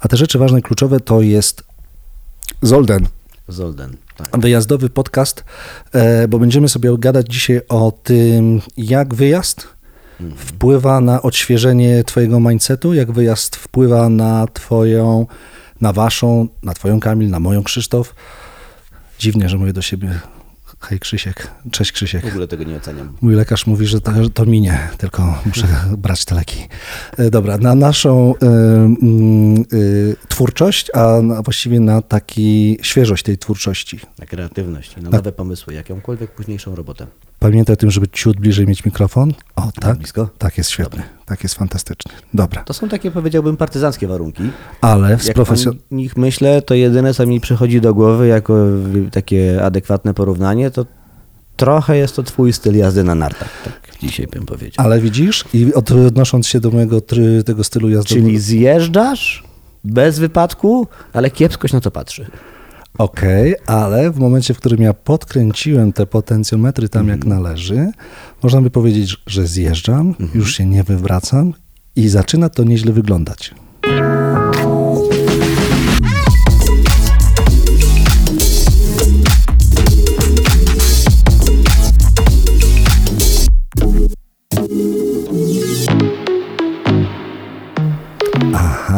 A te rzeczy ważne, kluczowe to jest Zolden. Zolden, tak. Wyjazdowy podcast, e, bo będziemy sobie gadać dzisiaj o tym, jak wyjazd wpływa na odświeżenie twojego mindsetu, jak wyjazd wpływa na twoją, na waszą, na twoją Kamil, na moją Krzysztof. Dziwnie, że mówię do siebie, hej Krzysiek, cześć Krzysiek. W ogóle tego nie oceniam. Mój lekarz mówi, że to, że to minie, tylko muszę brać te leki. E, Dobra, na naszą y, y, twórczość, a na, właściwie na taki świeżość tej twórczości. Na kreatywność i na nowe pomysły, jakąkolwiek późniejszą robotę. Pamiętaj o tym, żeby ciut bliżej mieć mikrofon. O, tak? blisko? Tak jest świetny, tak jest fantastyczny. Dobra, To są takie, powiedziałbym, partyzanckie warunki. ale z Jak profesjon... o nich myślę, to jedyne, co mi przychodzi do głowy jako takie adekwatne porównanie, to trochę jest to twój styl jazdy na nartach, tak dzisiaj bym powiedział. Ale widzisz, i od, odnosząc się do mojego try, tego stylu jazdowego, Czyli zjeżdżasz bez wypadku, ale kiepskość na to patrzy. Okej, ale w momencie, w którym ja podkręciłem te potencjometry tam jak Mhm. należy, można by powiedzieć, że zjeżdżam, Mhm. już się nie wywracam i zaczyna to nieźle wyglądać.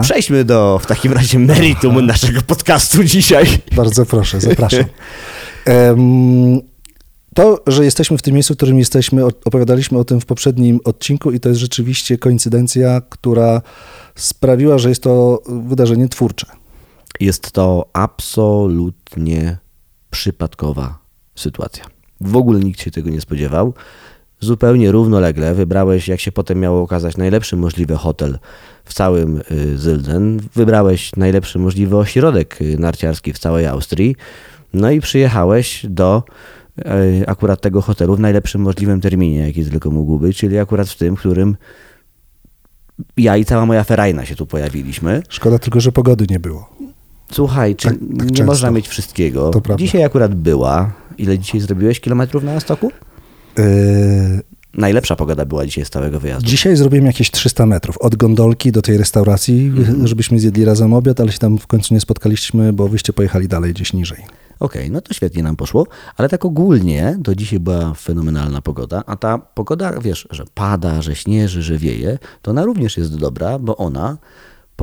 Przejdźmy do w takim razie meritum naszego podcastu dzisiaj. Bardzo proszę, zapraszam. To, że jesteśmy w tym miejscu, w którym jesteśmy, opowiadaliśmy o tym w poprzednim odcinku i to jest rzeczywiście koincydencja, która sprawiła, że jest to wydarzenie twórcze. Jest to absolutnie przypadkowa sytuacja. W ogóle nikt się tego nie spodziewał. Zupełnie równolegle wybrałeś, jak się potem miało okazać, najlepszy możliwy hotel w całym y, Zylden. Wybrałeś najlepszy możliwy ośrodek y, narciarski w całej Austrii. No i przyjechałeś do y, akurat tego hotelu w najlepszym możliwym terminie, jaki tylko mógł być, czyli akurat w tym, w którym ja i cała moja ferajna się tu pojawiliśmy. Szkoda tylko, że pogody nie było. Słuchaj, czy Tak- tak nie często. można mieć wszystkiego? Dzisiaj akurat była. Ile dzisiaj zrobiłeś kilometrów na stoku? Yy, Najlepsza pogoda była dzisiaj z całego wyjazdu. Dzisiaj zrobiłem jakieś 300 metrów od gondolki do tej restauracji, Mhm. żebyśmy zjedli razem obiad, ale się tam w końcu nie spotkaliśmy, bo wyście pojechali dalej gdzieś niżej. Okej, no to świetnie nam poszło, ale tak ogólnie to dzisiaj była fenomenalna pogoda, a ta pogoda, wiesz, że pada, że śnieży, że wieje, to ona również jest dobra, bo ona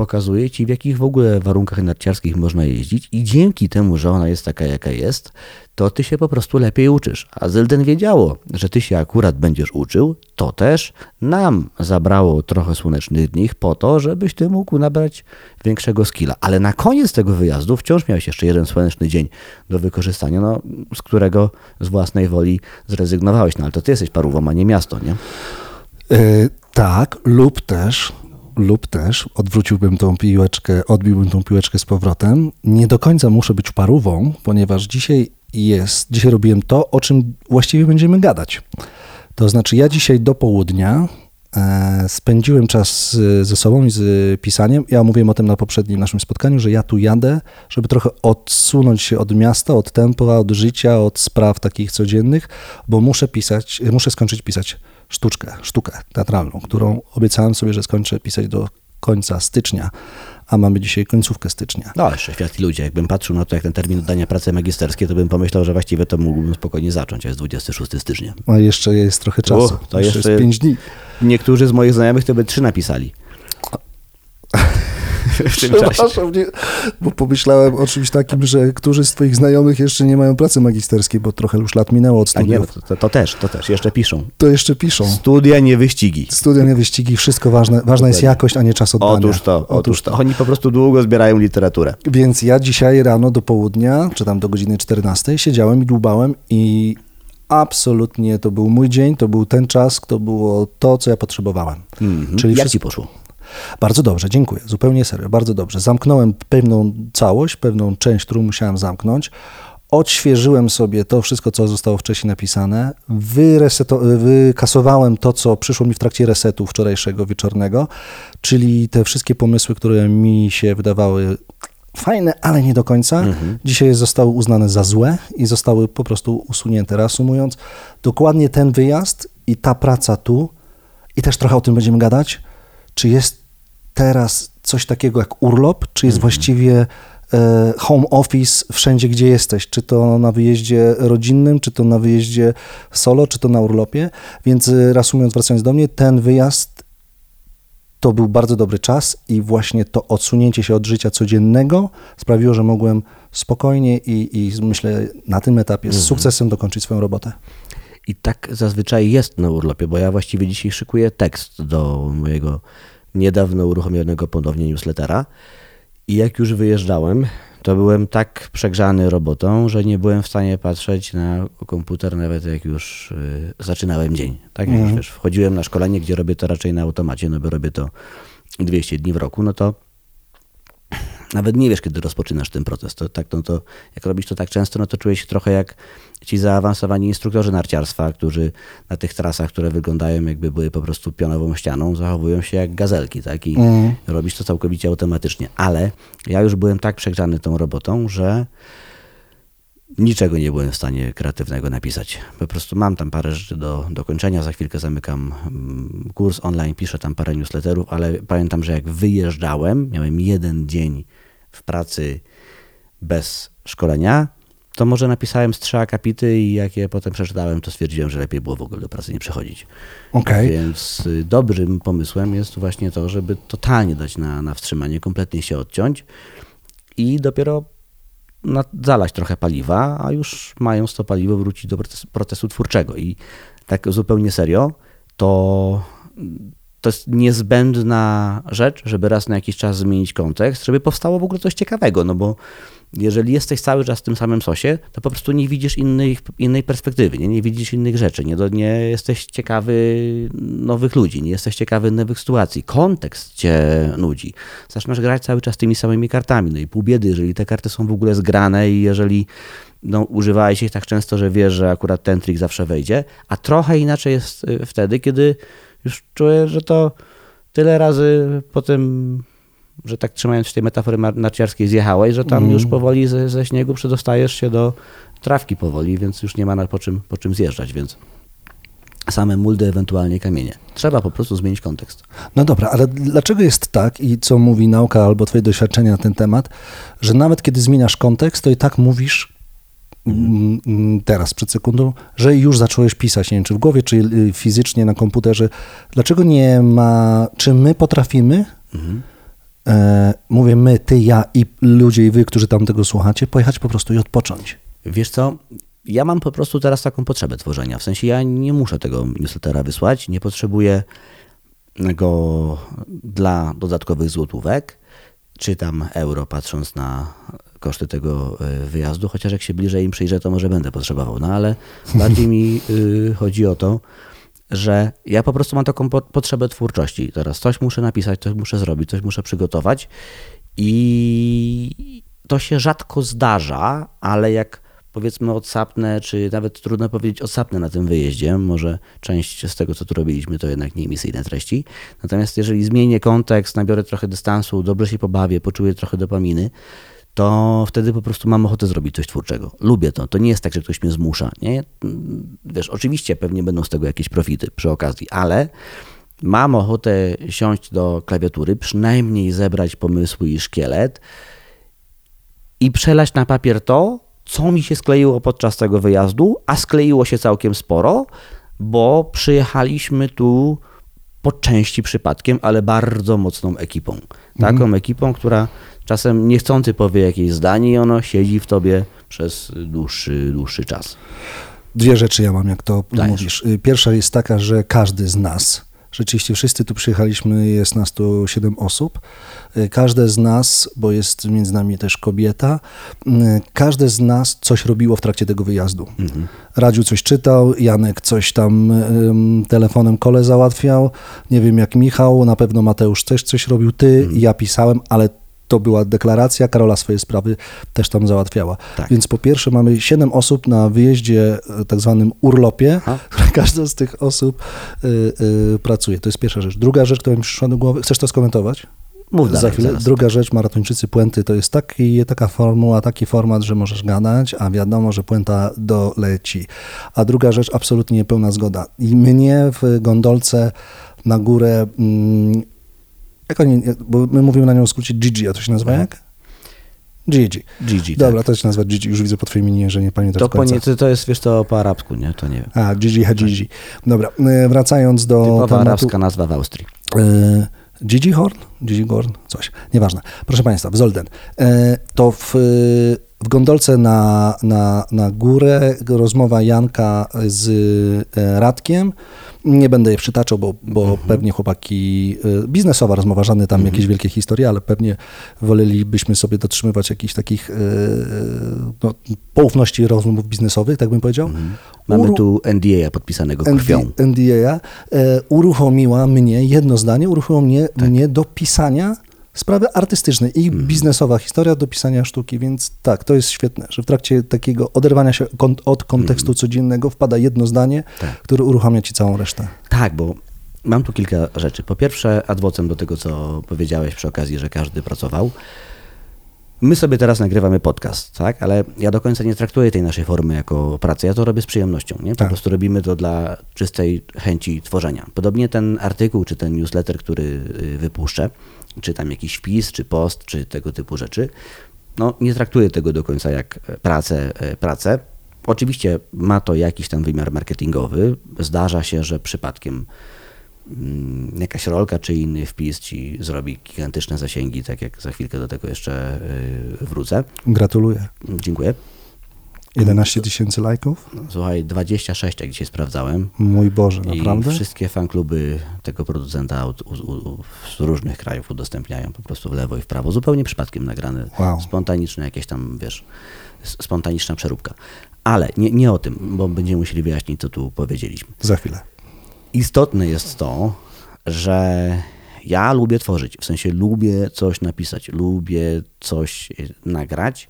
pokazuje ci, w jakich w ogóle warunkach narciarskich można jeździć i dzięki temu, że ona jest taka, jaka jest, to ty się po prostu lepiej uczysz. A Zelden wiedziało, że ty się akurat będziesz uczył, to też nam zabrało trochę słonecznych dni po to, żebyś ty mógł nabrać większego skilla. Ale na koniec tego wyjazdu wciąż miałeś jeszcze jeden słoneczny dzień do wykorzystania, no, z którego z własnej woli zrezygnowałeś. No ale to ty jesteś parówą, a nie miasto, nie? Yy, tak, lub też, lub też odwróciłbym tą piłeczkę, odbiłbym tą piłeczkę z powrotem. Nie do końca muszę być parówą, ponieważ dzisiaj jest, dzisiaj robiłem to, o czym właściwie będziemy gadać. To znaczy, ja dzisiaj do południa e, spędziłem czas ze sobą i z pisaniem. Ja mówiłem o tym na poprzednim naszym spotkaniu, że ja tu jadę, żeby trochę odsunąć się od miasta, od tempa, od życia, od spraw takich codziennych, bo muszę pisać, muszę skończyć pisać sztuczkę, sztukę teatralną, którą obiecałem sobie, że skończę pisać do końca stycznia, a mamy dzisiaj końcówkę stycznia. No, jeszcze świat i ludzie. Jakbym patrzył na to, jak ten termin oddania pracy magisterskiej, to bym pomyślał, że właściwie to mógłbym spokojnie zacząć, a jest 26 stycznia. A jeszcze jest trochę czasu. To jeszcze jeszcze- jest 5 dni. Niektórzy z moich znajomych to by trzy napisali. w tym czasie. Przepraszam, nie, bo pomyślałem o czymś takim, że którzy z twoich znajomych jeszcze nie mają pracy magisterskiej, bo trochę już lat minęło od A nie, no studiów. to, to, też, to też, jeszcze piszą. To jeszcze piszą. Studia, nie wyścigi. Studia, nie wyścigi, wszystko ważne. Ważna jest jakość, a nie czas oddania. Otóż to, otóż to. Oni po prostu długo zbierają literaturę. Więc ja dzisiaj rano do południa, czy tam do godziny 14 siedziałem i dłubałem i absolutnie to był mój dzień, to był ten czas, to było to, co ja potrzebowałem. Mhm. Czyli Jak wszystko- ci poszło? Bardzo dobrze, dziękuję. Zupełnie serio, bardzo dobrze. Zamknąłem pewną całość, pewną część, którą musiałem zamknąć. Odświeżyłem sobie to wszystko, co zostało wcześniej napisane. Wyreseto- wykasowałem to, co przyszło mi w trakcie resetu wczorajszego wieczornego, czyli te wszystkie pomysły, które mi się wydawały fajne, ale nie do końca. Dzisiaj zostały uznane za złe i zostały po prostu usunięte. Reasumując, dokładnie ten wyjazd i ta praca tu, i też trochę o tym będziemy gadać, czy jest teraz coś takiego jak urlop, czy jest właściwie e, home office wszędzie, gdzie jesteś, czy to na wyjeździe rodzinnym, czy to na wyjeździe solo, czy to na urlopie. Więc e, reasumując, wracając do mnie, ten wyjazd to był bardzo dobry czas i właśnie to odsunięcie się od życia codziennego sprawiło, że mogłem spokojnie i, i myślę na tym etapie z sukcesem dokończyć swoją robotę. I tak zazwyczaj jest na urlopie, bo ja właściwie dzisiaj szykuję tekst do mojego niedawno uruchomionego ponownie newslettera. I jak już wyjeżdżałem, to byłem tak przegrzany robotą, że nie byłem w stanie patrzeć na komputer, nawet jak już y, zaczynałem dzień. Tak jak już wiesz, wchodziłem na szkolenie, gdzie robię to raczej na automacie, no bo robię to 200 dni w roku, no to nawet nie wiesz, kiedy rozpoczynasz ten proces. To, tak, no to, jak robisz to tak często, no to czujesz się trochę jak ci zaawansowani instruktorzy narciarstwa, którzy na tych trasach, które wyglądają jakby były po prostu pionową ścianą, zachowują się jak gazelki, tak? I robisz to całkowicie automatycznie. Ale ja już byłem tak przegrzany tą robotą, że niczego nie byłem w stanie kreatywnego napisać. Po prostu mam tam parę rzeczy do dokończenia, za chwilkę zamykam mm, kurs online, piszę tam parę newsletterów, ale pamiętam, że jak wyjeżdżałem, miałem jeden dzień w pracy bez szkolenia, to może napisałem z trzy akapity i jak je potem przeczytałem, to stwierdziłem, że lepiej było w ogóle do pracy nie przychodzić. Okej. Więc y, dobrym pomysłem jest właśnie to, żeby totalnie dać na, na wstrzymanie, kompletnie się odciąć i dopiero na, zalać trochę paliwa, a już mając to paliwo wrócić do procesu, procesu twórczego. I tak zupełnie serio, to, to jest niezbędna rzecz, żeby raz na jakiś czas zmienić kontekst, żeby powstało w ogóle coś ciekawego, no bo jeżeli jesteś cały czas w tym samym sosie, to po prostu nie widzisz innej, innej perspektywy, nie, nie widzisz innych rzeczy, nie, nie jesteś ciekawy nowych ludzi, nie jesteś ciekawy nowych sytuacji. Kontekst cię nudzi. Zaczynasz grać cały czas tymi samymi kartami. No i pół biedy, jeżeli te karty są w ogóle zgrane i jeżeli no, używałeś ich tak często, że wiesz, że akurat ten trik zawsze wejdzie, a trochę inaczej jest y, wtedy, kiedy już czujesz, że to tyle razy po tym że tak trzymając się tej metafory narciarskiej zjechałeś, że tam już powoli ze, ze śniegu przedostajesz się do trawki powoli, więc już nie ma na po czym, po czym zjeżdżać, więc same muldy, ewentualnie kamienie. Trzeba po prostu zmienić kontekst. No dobra, ale dlaczego jest tak i co mówi nauka albo twoje doświadczenia na ten temat, że nawet kiedy zmieniasz kontekst, to i tak mówisz mm, mm, teraz, przed sekundą, że już zacząłeś pisać, nie wiem, czy w głowie, czy y, fizycznie na komputerze. Dlaczego nie ma, czy my potrafimy, e, mówię my, ty, ja i ludzie i wy, którzy tam tego słuchacie, pojechać po prostu i odpocząć. Wiesz co, ja mam po prostu teraz taką potrzebę tworzenia. W sensie ja nie muszę tego newslettera wysłać, nie potrzebuję go dla dodatkowych złotówek, czy tam euro, patrząc na koszty tego y, wyjazdu, chociaż jak się bliżej im przyjrzę, to może będę potrzebował. No ale bardziej mi y, chodzi o to, że ja po prostu mam taką po- potrzebę twórczości. Teraz coś muszę napisać, coś muszę zrobić, coś muszę przygotować i to się rzadko zdarza, ale jak powiedzmy odsapnę, czy nawet trudno powiedzieć odsapnę na tym wyjeździe, może część z tego, co tu robiliśmy, to jednak nie emisyjne treści. Natomiast jeżeli zmienię kontekst, nabiorę trochę dystansu, dobrze się pobawię, poczuję trochę dopaminy, to wtedy po prostu mam ochotę zrobić coś twórczego. Lubię to. To nie jest tak, że ktoś mnie zmusza. Nie? Wiesz, oczywiście pewnie będą z tego jakieś profity przy okazji, ale mam ochotę siąść do klawiatury, przynajmniej zebrać pomysły i szkielet i przelać na papier to, co mi się skleiło podczas tego wyjazdu, a skleiło się całkiem sporo, bo przyjechaliśmy tu po części przypadkiem, ale bardzo mocną ekipą. Taką ekipą, która czasem niechcący powie jakieś zdanie i ono siedzi w tobie przez dłuższy, dłuższy czas. Dwie rzeczy ja mam, jak to Dajesz. mówisz. Y, Pierwsza jest taka, że każdy z nas, rzeczywiście wszyscy tu przyjechaliśmy, jest nas tu 7 osób, y, każde z nas, bo jest między nami też kobieta, y, każde z nas coś robiło w trakcie tego wyjazdu. Radziu coś czytał, Janek coś tam telefonem kole załatwiał, nie wiem jak Michał, na pewno Mateusz też coś robił, ty, ja pisałem, ale to była deklaracja, Karola swoje sprawy też tam załatwiała. Tak. Więc po pierwsze mamy 7 osób na wyjeździe e, tak zwanym urlopie, Aha. każda z tych osób y, y, pracuje. To jest pierwsza rzecz. Druga rzecz, która mi przyszła do głowy, chcesz to skomentować? Mów Za chwilę. zaraz. Druga rzecz, maratończycy puenty to jest taki, taka formuła, taki format, że możesz gadać, a wiadomo, że puenta doleci. A druga rzecz, absolutnie pełna zgoda. I mnie w gondolce na górę mm, Jak oni, bo my mówimy na nią w skrócie Gigi, a to się nazywa jak? Gigi. Gigi, Dobra, tak. to się nazywa Gigi. Już widzę po twoim imieniu, że nie pamiętasz To, po nie, to, to jest, wiesz, to po arabsku, nie? To nie wiem. A, Gigi Hadzi. Dobra, e, wracając do Typowa tematu. arabska nazwa w Austrii. E, Gigi Horn? Gigi Horn? Coś. Nieważne. Proszę Państwa, w Zolden. E, to w, w gondolce na, na, na górę rozmowa Janka z e, Radkiem. Nie będę je przytaczał, bo, bo pewnie chłopaki, e, biznesowa rozmowa, żadne tam jakieś wielkie historie, ale pewnie wolelibyśmy sobie dotrzymywać jakichś takich e, no, poufności rozmów biznesowych, tak bym powiedział. Mamy Uru- tu NDA podpisanego krwią. NDA uruchomiła mnie, jedno zdanie, uruchomiło mnie, Tak. mnie do pisania sprawy artystycznej i Mhm. biznesowa historia do pisania sztuki, więc tak, to jest świetne, że w trakcie takiego oderwania się od kontekstu codziennego wpada jedno zdanie, Mhm. Tak. które uruchamia ci całą resztę. Tak, bo mam tu kilka rzeczy. Po pierwsze, adwocem do tego, co powiedziałeś przy okazji, że każdy pracował. My sobie teraz nagrywamy podcast, tak? Ale ja do końca nie traktuję tej naszej formy jako pracy. Ja to robię z przyjemnością, nie? Po Tak. prostu robimy to dla czystej chęci tworzenia. Podobnie ten artykuł, czy ten newsletter, który y, wypuszczę, czy tam jakiś wpis, czy post, czy tego typu rzeczy, no nie traktuję tego do końca jak e, pracę, e, pracę. Oczywiście ma to jakiś tam wymiar marketingowy. Zdarza się, że przypadkiem mm, jakaś rolka czy inny wpis ci zrobi gigantyczne zasięgi, tak jak za chwilkę do tego jeszcze y, wrócę. Gratuluję. Dziękuję. 11 tysięcy lajków? Słuchaj, 26 jak dzisiaj sprawdzałem. Mój Boże, naprawdę? I wszystkie fankluby tego producenta od, u, u, z różnych krajów udostępniają po prostu w lewo i w prawo. Zupełnie przypadkiem nagrane. Wow. Spontaniczne jakieś tam, wiesz, spontaniczna przeróbka. Ale nie, nie o tym, bo będziemy musieli wyjaśnić, co tu powiedzieliśmy. Za chwilę. Istotne jest to, że ja lubię tworzyć, w sensie lubię coś napisać, lubię coś y, nagrać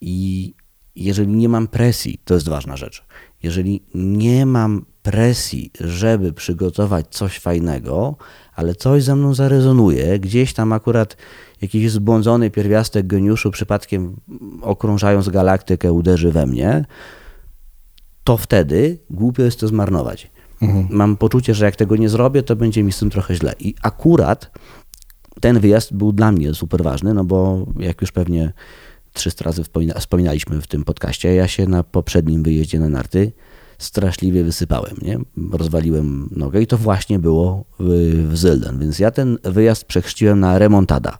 i jeżeli nie mam presji, to jest ważna rzecz. Jeżeli nie mam presji, żeby przygotować coś fajnego, ale coś ze mną zarezonuje, gdzieś tam akurat jakiś zbłądzony pierwiastek geniuszu przypadkiem okrążając galaktykę uderzy we mnie, to wtedy głupio jest to zmarnować. Mam poczucie, że jak tego nie zrobię, to będzie mi z tym trochę źle. I akurat ten wyjazd był dla mnie super ważny, no bo jak już pewnie 300 razy wspomina- wspominaliśmy w tym podcaście, ja się na poprzednim wyjeździe na narty straszliwie wysypałem, nie? Rozwaliłem nogę i to właśnie było w, Zylden, więc ja ten wyjazd przechrzciłem na remontada.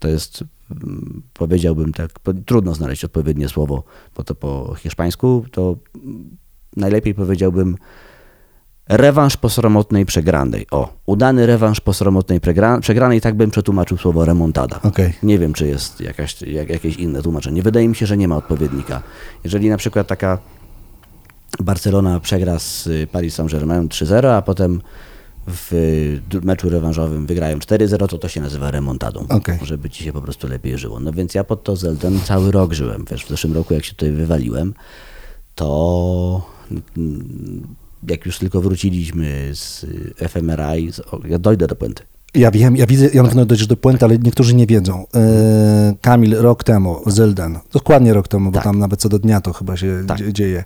To jest, mm, powiedziałbym tak, trudno znaleźć odpowiednie słowo, bo to po hiszpańsku to najlepiej powiedziałbym rewanż po sromotnej przegranej. O, udany rewanż po sromotnej przegranej, tak bym przetłumaczył słowo remontada. Okej. Nie wiem, czy jest jakaś, jak, jakieś inne tłumaczenie. Wydaje mi się, że nie ma odpowiednika. Jeżeli na przykład taka Barcelona przegra z y, Paris Saint-Germain 3-0, a potem w y, meczu rewanżowym wygrają 4-0, to to się nazywa remontadą, Okej. żeby ci się po prostu lepiej żyło. No więc ja pod to Zelden cały rok żyłem. Wiesz, w zeszłym roku jak się tutaj wywaliłem, to jak już tylko wróciliśmy z y, FMRI, z, o, ja dojdę do puenty. Ja wiem, ja widzę, ja na pewno dojdziesz do puenty, ale niektórzy nie wiedzą. E, Kamil rok temu, Zylden, dokładnie rok temu, bo Tak. tam nawet co do dnia to chyba się Tak. dzie- dzieje,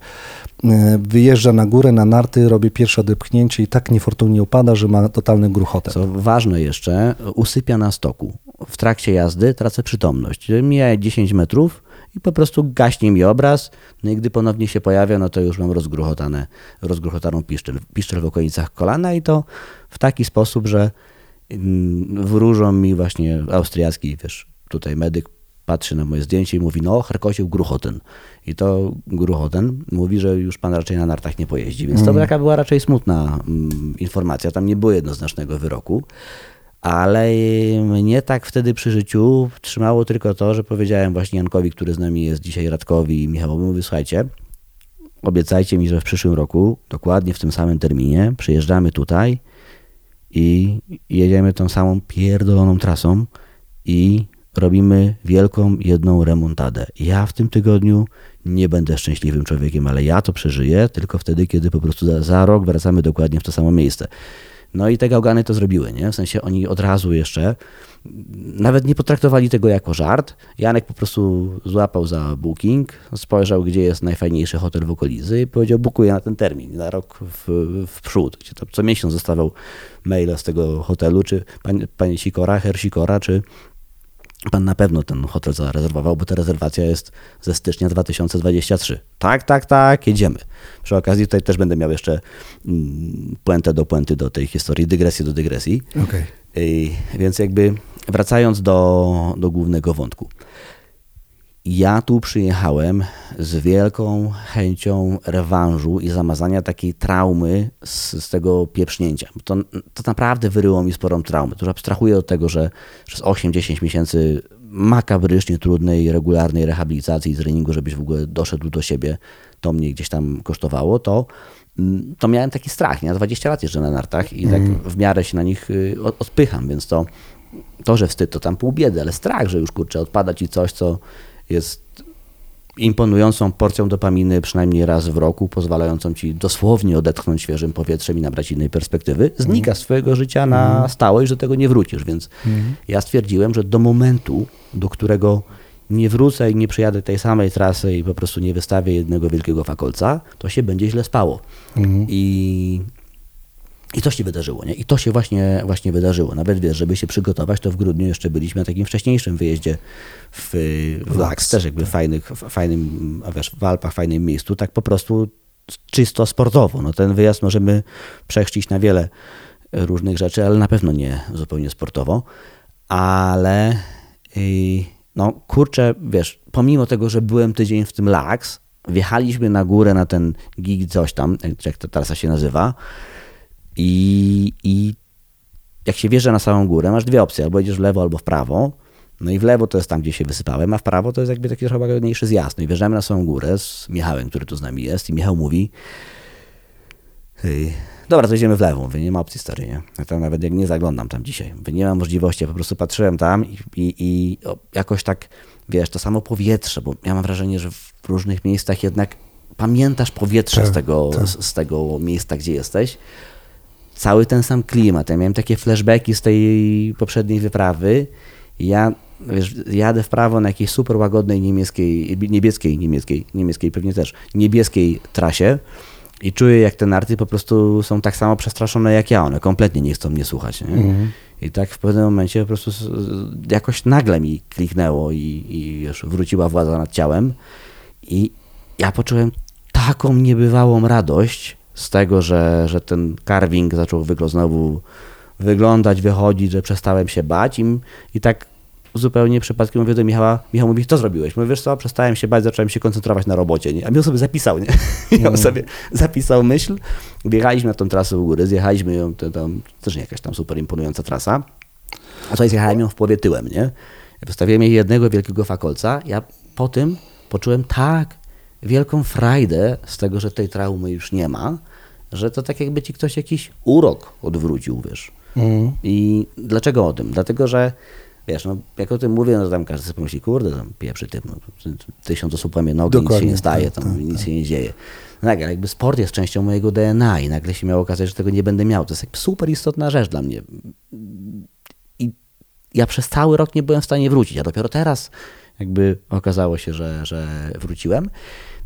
e, wyjeżdża na górę, na narty, robi pierwsze odepchnięcie i tak niefortunnie upada, że ma totalny gruchotę. Co ważne jeszcze, usypia na stoku. W trakcie jazdy tracę przytomność. Mija 10 metrów i po prostu gaśnie mi obraz. No i gdy ponownie się pojawia, no to już mam rozgruchotane, rozgruchotaną piszczel, piszczel w okolicach kolana i to w taki sposób, że mm, wróżą mi właśnie austriacki, wiesz, tutaj medyk patrzy na moje zdjęcie i mówi, no Herkosił Gruchoten. I to Gruchoten mówi, że już pan raczej na nartach nie pojeździ. Więc to taka była raczej smutna mm, informacja. Tam nie było jednoznacznego wyroku. Ale mnie tak wtedy przy życiu trzymało tylko to, że powiedziałem właśnie Jankowi, który z nami jest dzisiaj, Radkowi i Michałowi, mówię, słuchajcie, obiecajcie mi, że w przyszłym roku, dokładnie w tym samym terminie, przyjeżdżamy tutaj i jedziemy tą samą pierdoloną trasą i robimy wielką jedną remontadę. Ja w tym tygodniu nie będę szczęśliwym człowiekiem, ale ja to przeżyję tylko wtedy, kiedy po prostu za, za rok wracamy dokładnie w to samo miejsce. No i te gałgany to zrobiły, nie? W sensie oni od razu jeszcze nawet nie potraktowali tego jako żart. Janek po prostu złapał za booking, spojrzał, gdzie jest najfajniejszy hotel w okolicy i powiedział, bukuję na ten termin, na rok w, w przód. Gdzie tam co miesiąc zostawał maila z tego hotelu, czy pani, pani Sikora, Her Sikora, czy Pan na pewno ten hotel zarezerwował, bo ta rezerwacja jest ze stycznia 2023. Tak, tak, tak, jedziemy. Przy okazji tutaj też będę miał jeszcze mm, puentę do puenty do tej historii, dygresję do dygresji. Okay. Więc jakby wracając do, do głównego wątku. Ja tu przyjechałem z wielką chęcią rewanżu i zamazania takiej traumy z, z tego pieprznięcia. To, to naprawdę wyryło mi sporą traumę. To już abstrahuję od tego, że przez 8-10 miesięcy makabrycznie trudnej, regularnej rehabilitacji i treningu, żebyś w ogóle doszedł do siebie, to mnie gdzieś tam kosztowało, to, mm, to miałem taki strach. Ja 20 lat jeżdżę na nartach i tak mm. w miarę się na nich y, odpycham, więc to, to, że wstyd, to tam pół biedy, ale strach, że już kurczę, odpada ci coś, co jest imponującą porcją dopaminy przynajmniej raz w roku, pozwalającą ci dosłownie odetchnąć świeżym powietrzem i nabrać innej perspektywy, znika z twojego życia na mhm. stałe i że do tego nie wrócisz. Więc mhm. ja stwierdziłem, że do momentu, do którego nie wrócę i nie przyjadę tej samej trasy i po prostu nie wystawię jednego wielkiego fakolca, to się będzie źle spało. Mhm. I i to się wydarzyło, nie? I to się właśnie, właśnie wydarzyło. Nawet wiesz, żeby się przygotować, to w grudniu jeszcze byliśmy na takim wcześniejszym wyjeździe w, w Laks, też jakby fajnych, fajnym, a wiesz, w Alpach, fajnym miejscu, tak po prostu czysto sportowo. No ten wyjazd możemy przechrzcić na wiele różnych rzeczy, ale na pewno nie zupełnie sportowo. Ale yy, no kurczę, wiesz, pomimo tego, że byłem tydzień w tym Laks, wjechaliśmy na górę na ten gig coś tam, jak ta trasa się nazywa, i, I jak się wjeżdża na samą górę, masz dwie opcje, albo idziesz w lewo, albo w prawo. No i w lewo to jest tam, gdzie się wysypałem, a w prawo to jest jakby taki trochę łagodniejszy zjazd. No i wjeżdżamy na samą górę z Michałem, który tu z nami jest i Michał mówi Hej, dobra, to idziemy w lewo. Mówię, nie ma opcji stary, nie? Ja tam nawet jak nie zaglądam tam dzisiaj. Mówię, nie ma możliwości, ja po prostu patrzyłem tam i, i, i jakoś tak, wiesz, to samo powietrze, bo ja mam wrażenie, że w różnych miejscach jednak pamiętasz powietrze tak, z, tego, tak. z, z tego miejsca, gdzie jesteś, cały ten sam klimat. Ja miałem takie flashbacki z tej poprzedniej wyprawy. Ja wiesz, jadę w prawo na jakiejś super łagodnej niemieckiej, niebieskiej, niemieckiej, niemieckiej pewnie też, niebieskiej trasie i czuję, jak te narty po prostu są tak samo przestraszone jak ja. One kompletnie nie chcą mnie słuchać. Nie? Mhm. I tak w pewnym momencie po prostu jakoś nagle mi kliknęło i, i już wróciła władza nad ciałem. I ja poczułem taką niebywałą radość, z tego, że, że ten carving zaczął znowu wyglądać, wychodzić, że przestałem się bać i, i tak zupełnie przypadkiem mówię do Michała, Michał mówi, co zrobiłeś? Mówię, wiesz co, przestałem się bać, zacząłem się koncentrować na robocie, nie? a Michał sobie zapisał, nie? Michał mm. sobie zapisał myśl, wjechaliśmy na tą trasę u góry, zjechaliśmy ją, to, to też nie jakaś tam super imponująca trasa, a tutaj zjechałem ją w połowie tyłem, nie? Wystawiłem jej jednego wielkiego fakolca, ja po tym poczułem tak wielką frajdę z tego, że tej traumy już nie ma, że to tak jakby ci ktoś jakiś urok odwrócił, wiesz. Mm. I dlaczego o tym? Dlatego, że wiesz, no, jak o tym mówię, no to tam każdy sobie pomyśli, kurde, tam pieprzy tym, no, tysiąc osób łamie nogi, Dokładnie, nic się nie staje, tam tak, nic tak. się nie dzieje. No tak, jakby sport jest częścią mojego DNA i nagle się miało okazać, że tego nie będę miał. To jest super istotna rzecz dla mnie. I ja przez cały rok nie byłem w stanie wrócić, a dopiero teraz jakby okazało się, że, że wróciłem.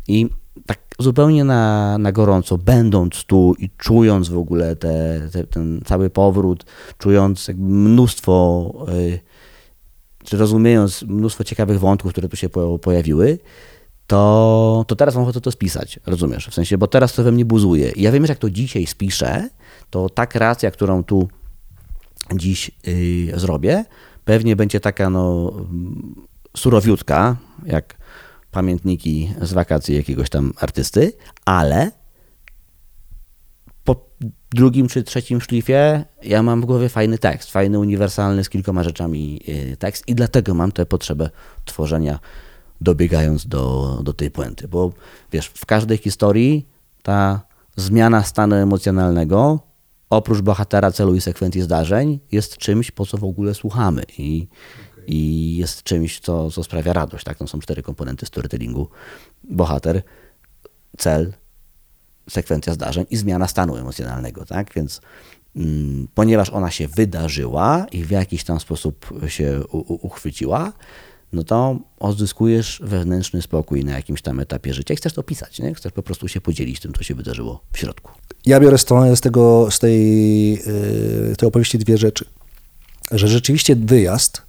I tak zupełnie na, na gorąco, będąc tu i czując w ogóle te, te, ten cały powrót, czując mnóstwo, czy rozumiejąc mnóstwo ciekawych wątków, które tu się pojawiły, to, to teraz mam ochotę to spisać, rozumiesz? W sensie, bo teraz to we mnie buzuje. I ja wiem, że jak to dzisiaj spiszę, to ta kreacja, którą tu dziś yy, zrobię, pewnie będzie taka no surowiutka, jak pamiętniki z wakacji jakiegoś tam artysty, ale po drugim czy trzecim szlifie ja mam w głowie fajny tekst, fajny, uniwersalny z kilkoma rzeczami y, tekst i dlatego mam tę potrzebę tworzenia dobiegając do, do tej puenty, bo wiesz, w każdej historii ta zmiana stanu emocjonalnego oprócz bohatera, celu i sekwencji zdarzeń jest czymś, po co w ogóle słuchamy i i jest czymś, co, co sprawia radość. Tak? To są cztery komponenty storytellingu. Bohater, cel, sekwencja zdarzeń i zmiana stanu emocjonalnego. Tak? Więc mm, ponieważ ona się wydarzyła i w jakiś tam sposób się uchwyciła, no to odzyskujesz wewnętrzny spokój na jakimś tam etapie życia i chcesz to opisać, nie? chcesz po prostu się podzielić tym, co się wydarzyło w środku. Ja biorę z, tego, z tej, yy, tej opowieści dwie rzeczy. Że rzeczywiście wyjazd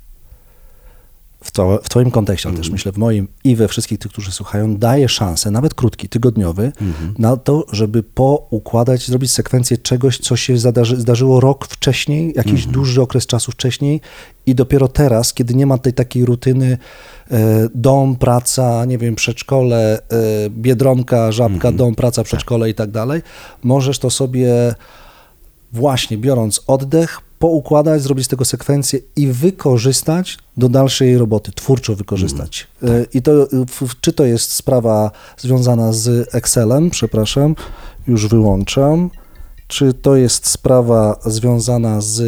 w, to, w Twoim kontekście, mm. też myślę w moim i we wszystkich tych, którzy słuchają, daje szansę, nawet krótki, tygodniowy, mm -hmm. na to, żeby poukładać, zrobić sekwencję czegoś, co się zdarzy, zdarzyło rok wcześniej, jakiś mm dłuższy okres czasu wcześniej i dopiero teraz, kiedy nie ma tej takiej rutyny, e, dom, praca, nie wiem, przedszkole, e, biedronka, żabka, -hmm. dom, praca, przedszkole tak. i tak dalej, możesz to sobie właśnie biorąc oddech, poukładać, zrobić z tego sekwencję i wykorzystać do dalszej roboty, twórczo wykorzystać. Mm, tak. I to, czy to jest sprawa związana z Excelem, przepraszam, już wyłączam, czy to jest sprawa związana z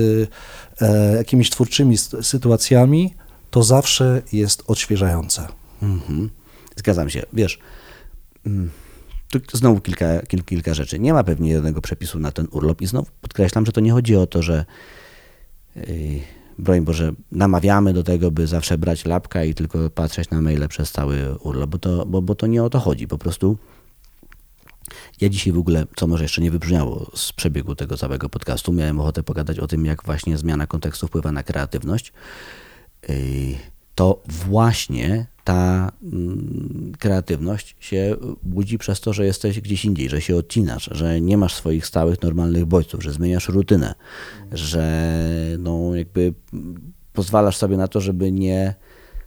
e, jakimiś twórczymi sytuacjami, to zawsze jest odświeżające. Mm -hmm. Zgadzam się. Wiesz, mm, tu znowu kilka, kilka, rzeczy. Nie ma pewnie jednego przepisu na ten urlop i znowu podkreślam, że to nie chodzi o to, że broń Boże, namawiamy do tego, by zawsze brać lapka i tylko patrzeć na maile przez cały urlop, bo to, bo, bo to nie o to chodzi. Po prostu ja dzisiaj w ogóle, co może jeszcze nie wybrzmiało z przebiegu tego całego podcastu, miałem ochotę pogadać o tym, jak właśnie zmiana kontekstu wpływa na kreatywność. Yy, to właśnie ta mm, kreatywność się budzi przez to, że jesteś gdzieś indziej, że się odcinasz, że nie masz swoich stałych, normalnych bodźców, że zmieniasz rutynę, że no jakby pozwalasz sobie na to, żeby nie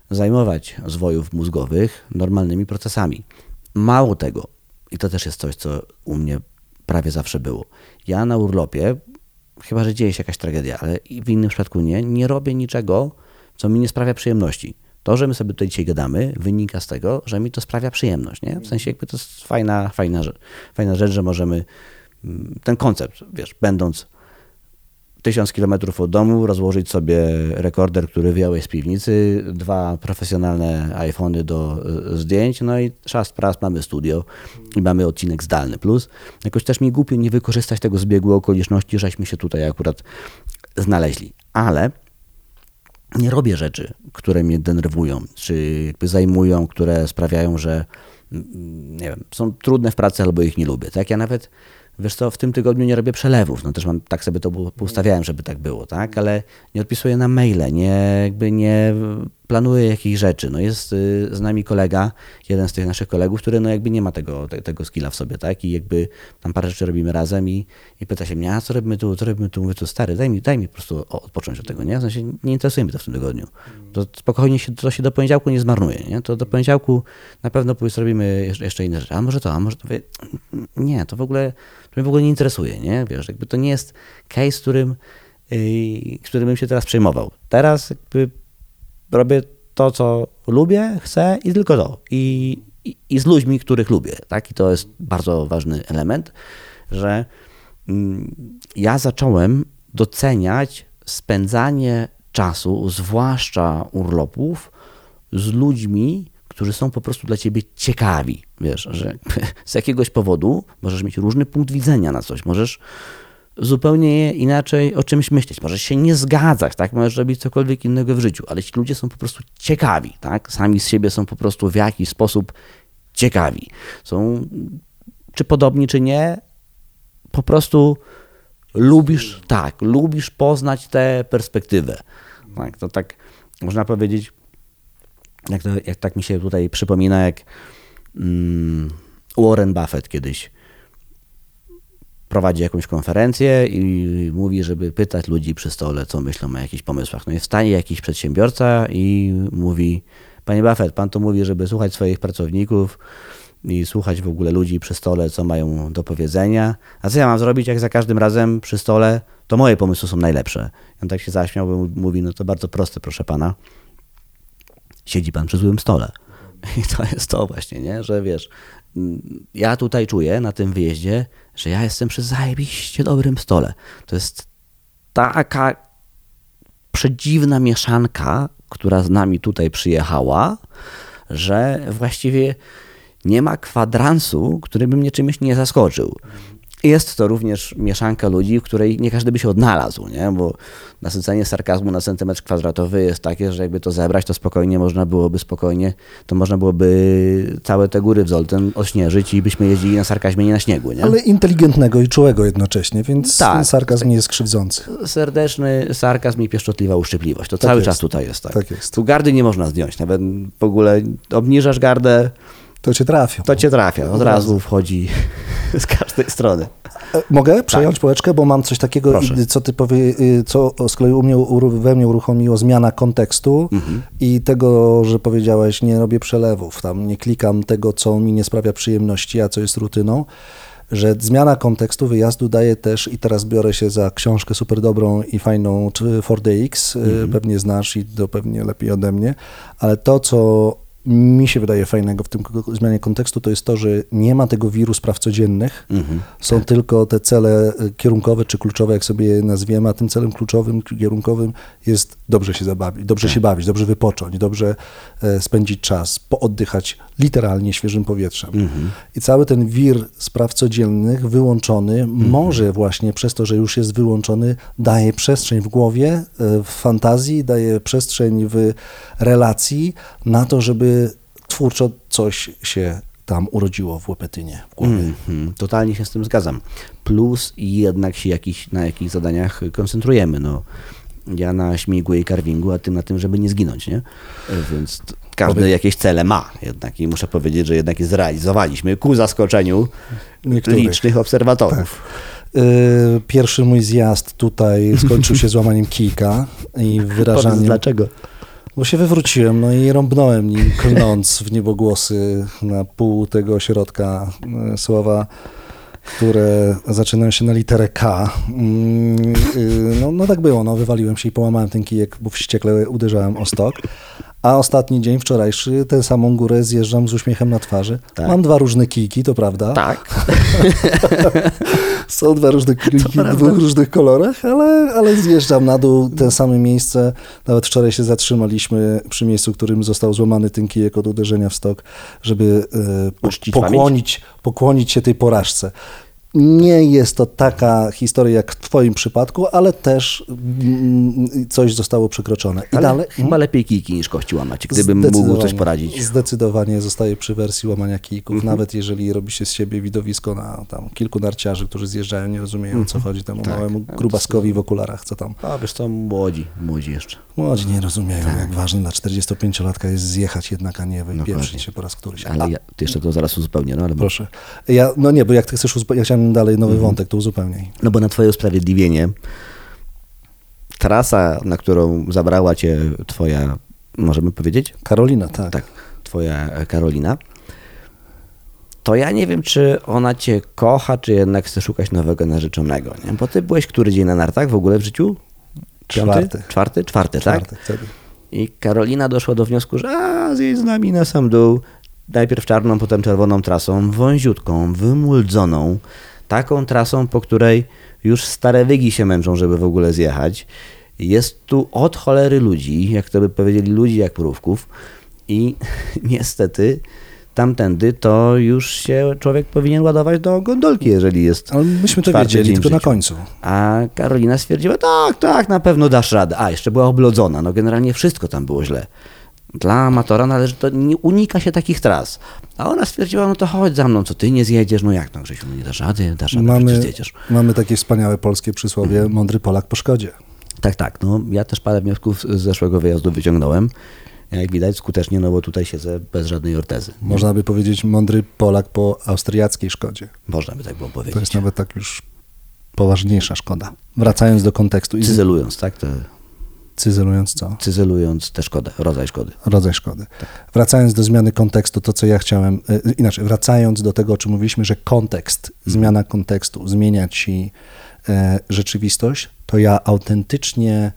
zajmować zwojów mózgowych normalnymi procesami. Mało tego, i to też jest coś, co u mnie prawie zawsze było. Ja na urlopie, chyba że dzieje się jakaś tragedia, ale w innym przypadku nie, nie robię niczego, co mi nie sprawia przyjemności. To, że my sobie tutaj dzisiaj gadamy, wynika z tego, że mi to sprawia przyjemność. Nie? W sensie jakby to jest fajna, fajna, fajna rzecz, że możemy mm, ten koncept, wiesz, będąc tysiąc kilometrów od domu, rozłożyć sobie rekorder, który wyjąłeś z piwnicy, dwa profesjonalne iPhony do e, zdjęć, no i czas pras mamy studio i mamy odcinek zdalny. Plus jakoś też mi głupio nie wykorzystać tego zbiegu okoliczności, żeśmy się tutaj akurat znaleźli. Ale nie robię rzeczy, które mnie denerwują, czy jakby zajmują, które sprawiają, że mm, nie wiem, są trudne w pracy albo ich nie lubię. Tak? Ja nawet wiesz co, w tym tygodniu nie robię przelewów, no też mam, tak sobie to ustawiałem, żeby tak było, tak, ale nie odpisuję na maile, nie, jakby nie planuję jakichś rzeczy, no jest y, z nami kolega, jeden z tych naszych kolegów, który no jakby nie ma tego, te, tego skilla w sobie, tak, i jakby tam parę rzeczy robimy razem i, i pyta się mnie, a co robimy tu, co robimy tu, mówię tu, stary, daj mi, daj mi po prostu odpocząć od tego, nie, w sensie nie interesuje mnie to w tym tygodniu, to spokojnie się, to się do poniedziałku nie zmarnuje, nie, to do poniedziałku na pewno zrobimy jeszcze, jeszcze inne rzeczy, a może to, a może to, nie, to w ogóle to mnie w ogóle nie interesuje, nie? Wiesz, jakby to nie jest case, którym, yy, którym bym się teraz przejmował. Teraz jakby robię to, co lubię, chcę i tylko to. I, i, i z ludźmi, których lubię, tak? I to jest bardzo ważny element, że mm, ja zacząłem doceniać spędzanie czasu, zwłaszcza urlopów, z ludźmi, którzy są po prostu dla ciebie ciekawi. Wiesz, że z jakiegoś powodu możesz mieć różny punkt widzenia na coś, możesz zupełnie inaczej o czymś myśleć, możesz się nie zgadzać, tak? możesz robić cokolwiek innego w życiu, ale ci ludzie są po prostu ciekawi, tak? sami z siebie są po prostu w jakiś sposób ciekawi. Są czy podobni, czy nie, po prostu lubisz, tak, lubisz poznać tę perspektywę. Tak, to tak można powiedzieć, jak, to, jak tak mi się tutaj przypomina, jak mm, Warren Buffett kiedyś prowadzi jakąś konferencję i mówi, żeby pytać ludzi przy stole, co myślą o jakichś pomysłach. No i wstaje jakiś przedsiębiorca i mówi, panie Buffett, pan to mówi, żeby słuchać swoich pracowników i słuchać w ogóle ludzi przy stole, co mają do powiedzenia. A co ja mam zrobić, jak za każdym razem przy stole, to moje pomysły są najlepsze. On tak się zaśmiał, bo mówi, no to bardzo proste, proszę pana siedzi pan przy złym stole. I to jest to właśnie, nie? że wiesz, ja tutaj czuję na tym wyjeździe, że ja jestem przy zajebiście dobrym stole. To jest taka przedziwna mieszanka, która z nami tutaj przyjechała, że właściwie nie ma kwadransu, który by mnie czymś nie zaskoczył. Jest to również mieszanka ludzi, w której nie każdy by się odnalazł, nie? bo nasycenie sarkazmu na centymetr kwadratowy jest takie, że jakby to zebrać, to spokojnie można byłoby spokojnie, to można byłoby całe te góry w Zolten ośnieżyć i byśmy jeździli na sarkazmie, nie na śniegu. Nie? Ale inteligentnego i czułego jednocześnie, więc Tak. sarkazm nie jest krzywdzący. Serdeczny sarkazm i pieszczotliwa uszczypliwość. To cały jest. czas tutaj jest. Tak. Tak jest. Tu gardy nie można zdjąć. Nawet w ogóle obniżasz gardę, To cię trafią. to cię trafia. Od razu wchodzi z każdej strony. E, Mogę przejąć połeczkę, bo mam coś takiego, Proszę. co ty powie, y, co z kolei u mnie, we mnie uruchomiło zmiana kontekstu Mhm. i tego, że powiedziałeś, nie robię przelewów, tam nie klikam tego, co mi nie sprawia przyjemności, a co jest rutyną, że zmiana kontekstu wyjazdu daje też, i teraz biorę się za książkę super dobrą i fajną czy 4DX, y, Mhm. pewnie znasz i to pewnie lepiej ode mnie, ale to, co mi się wydaje fajnego w tym zmianie kontekstu, to jest to, że nie ma tego wiru spraw codziennych, Mhm. są tylko te cele y, kierunkowe czy kluczowe, jak sobie je nazwiemy, a tym celem kluczowym, kierunkowym jest dobrze się zabawić, dobrze Tak. się bawić, dobrze wypocząć, dobrze e, spędzić czas, pooddychać literalnie świeżym powietrzem. Mhm. I cały ten wir spraw codziennych wyłączony Mhm. może właśnie przez to, że już jest wyłączony, daje przestrzeń w głowie, e, w fantazji, daje przestrzeń w relacji na to, żeby twórczo coś się tam urodziło w łepetynie, w głowie. Mhm, Totalnie się z tym zgadzam. Plus jednak się jakiś, na jakichś zadaniach koncentrujemy. No, ja na śmigłe i carvingu, a ty na tym, żeby nie zginąć, nie? Więc każdy Oby- jakieś cele ma jednak i muszę powiedzieć, że jednak je zrealizowaliśmy ku zaskoczeniu Niektórych. licznych obserwatorów. Y, Pierwszy mój zjazd tutaj skończył się złamaniem kijka i wyrażaniem. dlaczego? Bo się wywróciłem, no i rąbnąłem nim, klnąc w niebogłosy na pół tego środka y, słowa, które zaczynają się na literę K. Mm, y, No, no tak było, no wywaliłem się i połamałem ten kijek, bo wściekle uderzałem o stok. A ostatni dzień, wczorajszy, tę samą górę zjeżdżam z uśmiechem na twarzy. Tak. Mam dwa różne kijki, to prawda. Tak. Są dwa różne kijki w dwóch różnych kolorach, ale, ale zjeżdżam na dół, te same miejsce. Nawet wczoraj się zatrzymaliśmy przy miejscu, w którym został złamany ten kijek od uderzenia w stok, żeby e, po- pokłonić, pokłonić się tej porażce. Nie jest to taka historia jak w Twoim przypadku, ale też mm, coś zostało przekroczone. I Ale dalej. chyba lepiej kijki niż kości łamać, gdybym mógł coś poradzić. Zdecydowanie zostaje przy wersji łamania kijków, Mhm. nawet jeżeli robi się z siebie widowisko na tam kilku narciarzy, którzy zjeżdżają, nie rozumieją o co Mhm. chodzi temu Tak. małemu grubaskowi w okularach, co tam. A wiesz co, młodzi, młodzi jeszcze. Młodzi nie rozumieją, jak ważne dla 45-latka jest zjechać jednak, a nie wypieprzyć się po raz któryś. Ale ja, ty jeszcze to zaraz uzupełnię, no ale Proszę. Ja, no nie, bo jak ty chcesz uzupełnić, ja chciałem dalej Mhm. nowy wątek, to uzupełniaj. No bo na twoje usprawiedliwienie trasa, na którą zabrała cię twoja, możemy powiedzieć? Karolina, tak. Tak, twoja Karolina. To ja nie wiem, czy ona cię kocha, czy jednak chce szukać nowego narzeczonego. Nie? Bo ty byłeś który dzień na nartach w ogóle w życiu? Piąty? Czwarty. Czwarty? Czwarty, tak? Wtedy. I Karolina doszła do wniosku, że a, zjedź z nami na sam dół. Najpierw czarną, potem czerwoną trasą, wąziutką, wymuldzoną. Taką trasą, po której już stare wygi się męczą, żeby w ogóle zjechać. Jest tu od cholery ludzi, jak to by powiedzieli, ludzi jak mrówków. I niestety tamtędy to już się człowiek powinien ładować do gondolki, jeżeli jest Ale myśmy to wiedzieli, tylko na końcu. A Karolina stwierdziła, tak, tak, na pewno dasz radę. A, jeszcze była oblodzona. No generalnie wszystko tam było źle. Dla amatora należy to, nie unika się takich tras. A ona stwierdziła, no to chodź za mną, co ty nie zjedziesz, no jak no Grzesiu, no nie dasz rady, dasz przecież Mamy, zjedziesz. mamy takie wspaniałe polskie przysłowie, Mhm. mądry Polak po szkodzie. Tak, tak, no ja też parę wniosków z zeszłego wyjazdu wyciągnąłem. Jak widać skutecznie, no bo tutaj siedzę bez żadnej ortezy. Można by powiedzieć mądry Polak po austriackiej szkodzie. Można by tak było To powiedzieć. jest nawet tak już poważniejsza szkoda. Wracając do kontekstu Cyzelując, tak? To, cyzelując co? cyzelując tę szkodę, rodzaj szkody. Rodzaj szkody. Tak. Wracając do zmiany kontekstu, to co ja chciałem, e, inaczej, wracając do tego, o czym mówiliśmy, że kontekst, Mhm. zmiana kontekstu zmienia ci e, rzeczywistość, to ja autentycznie,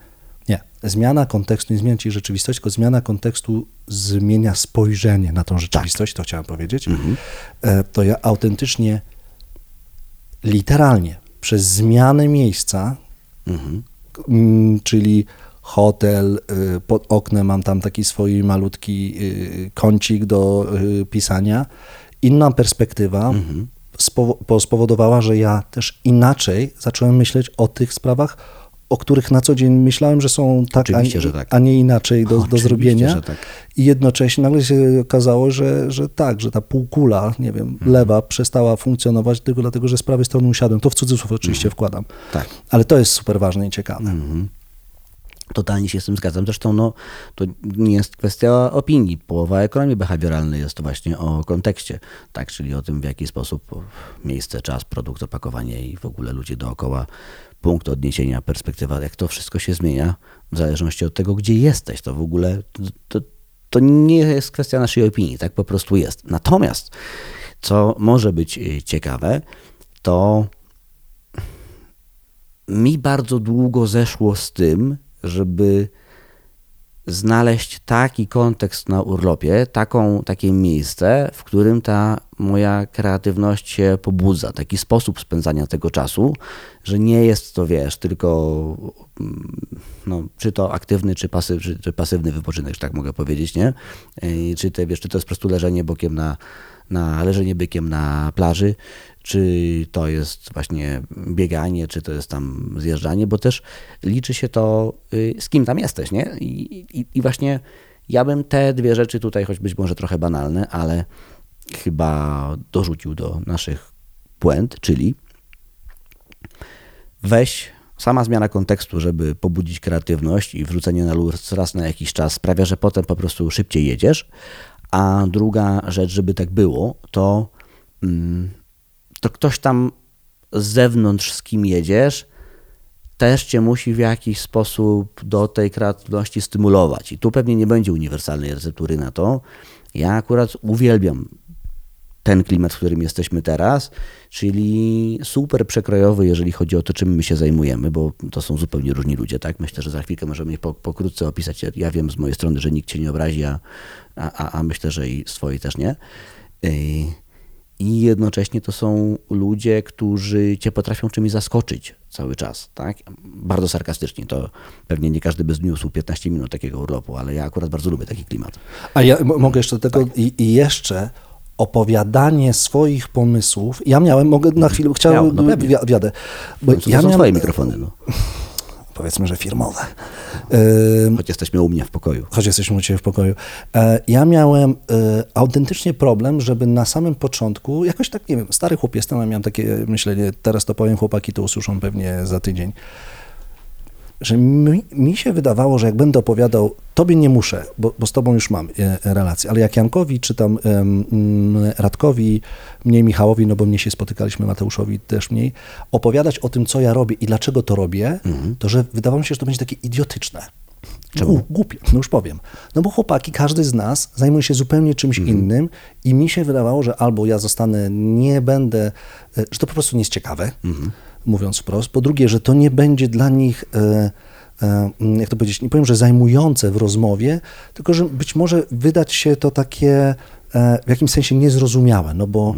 nie, zmiana kontekstu nie zmienia ci rzeczywistość, tylko zmiana kontekstu zmienia spojrzenie na tą rzeczywistość, to chciałem powiedzieć, Mhm. e, to ja autentycznie, literalnie, przez zmianę miejsca, Mhm. Mm, czyli hotel, y, pod oknem mam tam taki swój malutki y, kącik do y, pisania. Inna perspektywa, spowo- spowodowała, że ja też inaczej zacząłem myśleć o tych sprawach, o których na co dzień myślałem, że są tak, a, tak. a nie inaczej do, do zrobienia. tak. I jednocześnie nagle się okazało, że, że tak, że ta półkula, nie wiem, Mhm. lewa przestała funkcjonować tylko dlatego, że z prawej strony usiadłem. To w cudzysłów oczywiście wkładam. Tak. Ale to jest super ważne i ciekawe. Totalnie się z tym zgadzam. Zresztą no, to nie jest kwestia opinii. Połowa ekonomii behawioralnej jest to właśnie o kontekście, tak? czyli o tym, w jaki sposób miejsce, czas, produkt, opakowanie i w ogóle ludzie dookoła, punkt odniesienia, perspektywa, jak to wszystko się zmienia w zależności od tego, gdzie jesteś. To w ogóle to, to nie jest kwestia naszej opinii, tak po prostu jest. Natomiast, co może być y, ciekawe, to mi bardzo długo zeszło z tym, żeby znaleźć taki kontekst na urlopie, taką, takie miejsce, w którym ta moja kreatywność się pobudza, taki sposób spędzania tego czasu, że nie jest to, wiesz, tylko mm, no, czy to aktywny, czy, pasyw, czy, czy pasywny wypoczynek, że tak mogę powiedzieć, nie? Yy, Czy, te, wiesz, czy to jest po prostu leżenie bokiem na, na leżenie bykiem na plaży, czy to jest właśnie bieganie, czy to jest tam zjeżdżanie, bo też liczy się to, y, z kim tam jesteś, nie? I, i, i właśnie ja bym te dwie rzeczy tutaj, choć być może trochę banalne, ale chyba dorzucił do naszych błęd, czyli weź sama zmiana kontekstu, żeby pobudzić kreatywność i wrzucenie na luz raz na jakiś czas sprawia, że potem po prostu szybciej jedziesz, a druga rzecz, żeby tak było, to, mm, to ktoś tam z zewnątrz, z kim jedziesz, też cię musi w jakiś sposób do tej kreatywności stymulować. I tu pewnie nie będzie uniwersalnej receptury na to. Ja akurat uwielbiam ten klimat, w którym jesteśmy teraz, czyli super przekrojowy, jeżeli chodzi o to, czym my się zajmujemy, bo to są zupełnie różni ludzie, tak? Myślę, że za chwilkę możemy po, pokrótce opisać. Ja- wiem z mojej strony, że nikt cię nie obrazi, a, a, a myślę, że i swoi też nie. I jednocześnie to są ludzie, którzy cię potrafią czymś zaskoczyć cały czas, tak? Bardzo sarkastycznie, to pewnie nie każdy by zniósł 15 minut takiego urlopu, ale ja akurat bardzo lubię taki klimat. A ja mogę jeszcze do tego Tak. i, i jeszcze opowiadanie swoich pomysłów. Ja miałem, mogę na chwilę, chciałem, Miał, no wi- wiadę, bo No, to ja są miałem, twoje mikrofony, no. powiedzmy, że firmowe. Choć jesteśmy u mnie w pokoju. choć jesteśmy u Ciebie w pokoju. E, Ja miałem e, autentycznie problem, żeby na samym początku, jakoś tak, nie wiem, stary chłop jestem, a miałem takie myślenie, teraz to powiem, chłopaki to usłyszą pewnie za tydzień, że mi, mi się wydawało, że jak będę opowiadał, tobie nie muszę, bo, bo z tobą już mam e, relację, ale jak Jankowi, czy tam em, mm, Radkowi, mniej Michałowi, no bo mnie się spotykaliśmy, Mateuszowi też mniej, opowiadać o tym, co ja robię i dlaczego to robię, to że wydawało mi się, że to będzie takie idiotyczne. Czemu? Głupie, no już powiem. No bo chłopaki, każdy z nas zajmuje się zupełnie czymś innym i mi się wydawało, że albo ja zostanę, nie będę, e, że to po prostu nie jest ciekawe, mówiąc wprost. Po drugie, że to nie będzie dla nich, e, e, jak to powiedzieć, nie powiem, że zajmujące w rozmowie, tylko że być może wydać się to takie e, w jakimś sensie niezrozumiałe, no bo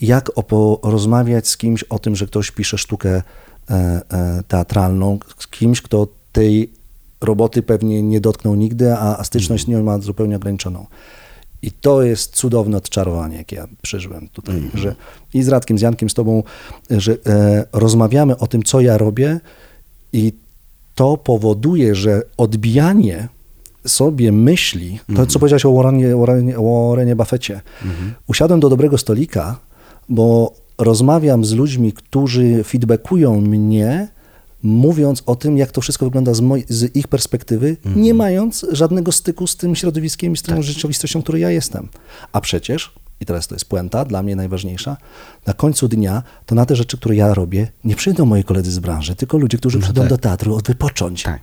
jak opo- rozmawiać z kimś o tym, że ktoś pisze sztukę teatralną, z kimś, kto tej roboty pewnie nie dotknął nigdy, a, a styczność z nią ma zupełnie ograniczoną. I to jest cudowne odczarowanie, jakie ja przeżyłem tutaj, że i z Radkiem, z Jankiem, z tobą, że e, rozmawiamy o tym, co ja robię i to powoduje, że odbijanie sobie myśli, to co powiedziałeś o Warrenie, Warrenie, Warrenie Buffetcie. Usiadłem do dobrego stolika, bo rozmawiam z ludźmi, którzy feedbackują mnie, mówiąc o tym, jak to wszystko wygląda z, moj, z ich perspektywy, nie mając żadnego styku z tym środowiskiem i z tą rzeczywistością, której ja jestem. A przecież, i teraz to jest puenta, dla mnie najważniejsza, na końcu dnia to na te rzeczy, które ja robię, nie przyjdą moi koledzy z branży, tylko ludzie, którzy przyjdą tak. do teatru od wypocząć. Tak.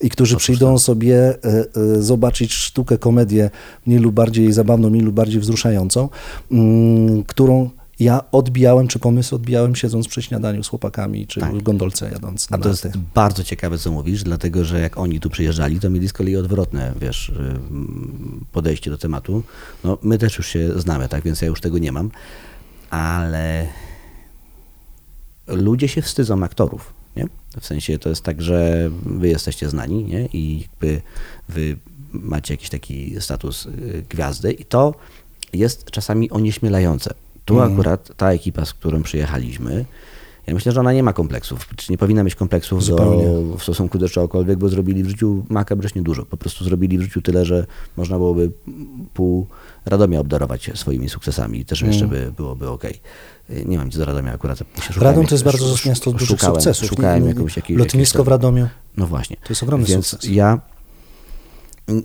I którzy przyjdą sobie e, e, zobaczyć sztukę, komedię mniej lub bardziej zabawną, mniej lub bardziej wzruszającą, mm, którą ja odbijałem, czy pomysł odbijałem siedząc przy śniadaniu z chłopakami, czy w gondolce jadąc A to jest bardzo ciekawe, co mówisz, dlatego że jak oni tu przyjeżdżali, to mieli z kolei odwrotne, wiesz, y, podejście do tematu. No, my też już się znamy, tak, więc ja już tego nie mam, ale ludzie się wstydzą aktorów, nie? W sensie to jest tak, że wy jesteście znani, nie? I jakby wy macie jakiś taki status y, gwiazdy i to jest czasami onieśmielające. Tu akurat ta ekipa, z którą przyjechaliśmy, ja myślę, że ona nie ma kompleksów. Czy nie powinna mieć kompleksów do, w stosunku do czegokolwiek, bo zrobili w życiu makabrycznie dużo. Po prostu zrobili w życiu tyle, że można byłoby pół Radomia obdarować swoimi sukcesami i też jeszcze by byłoby ok. Nie mam nic do Radomia akurat. Radom to jest jakiegoś- bardzo miasto dużych szukałem, sukcesów. Szukałem jakąś, jakiej, Lotnisko w Radomiu. no właśnie. To jest ogromny Więc sukces. ja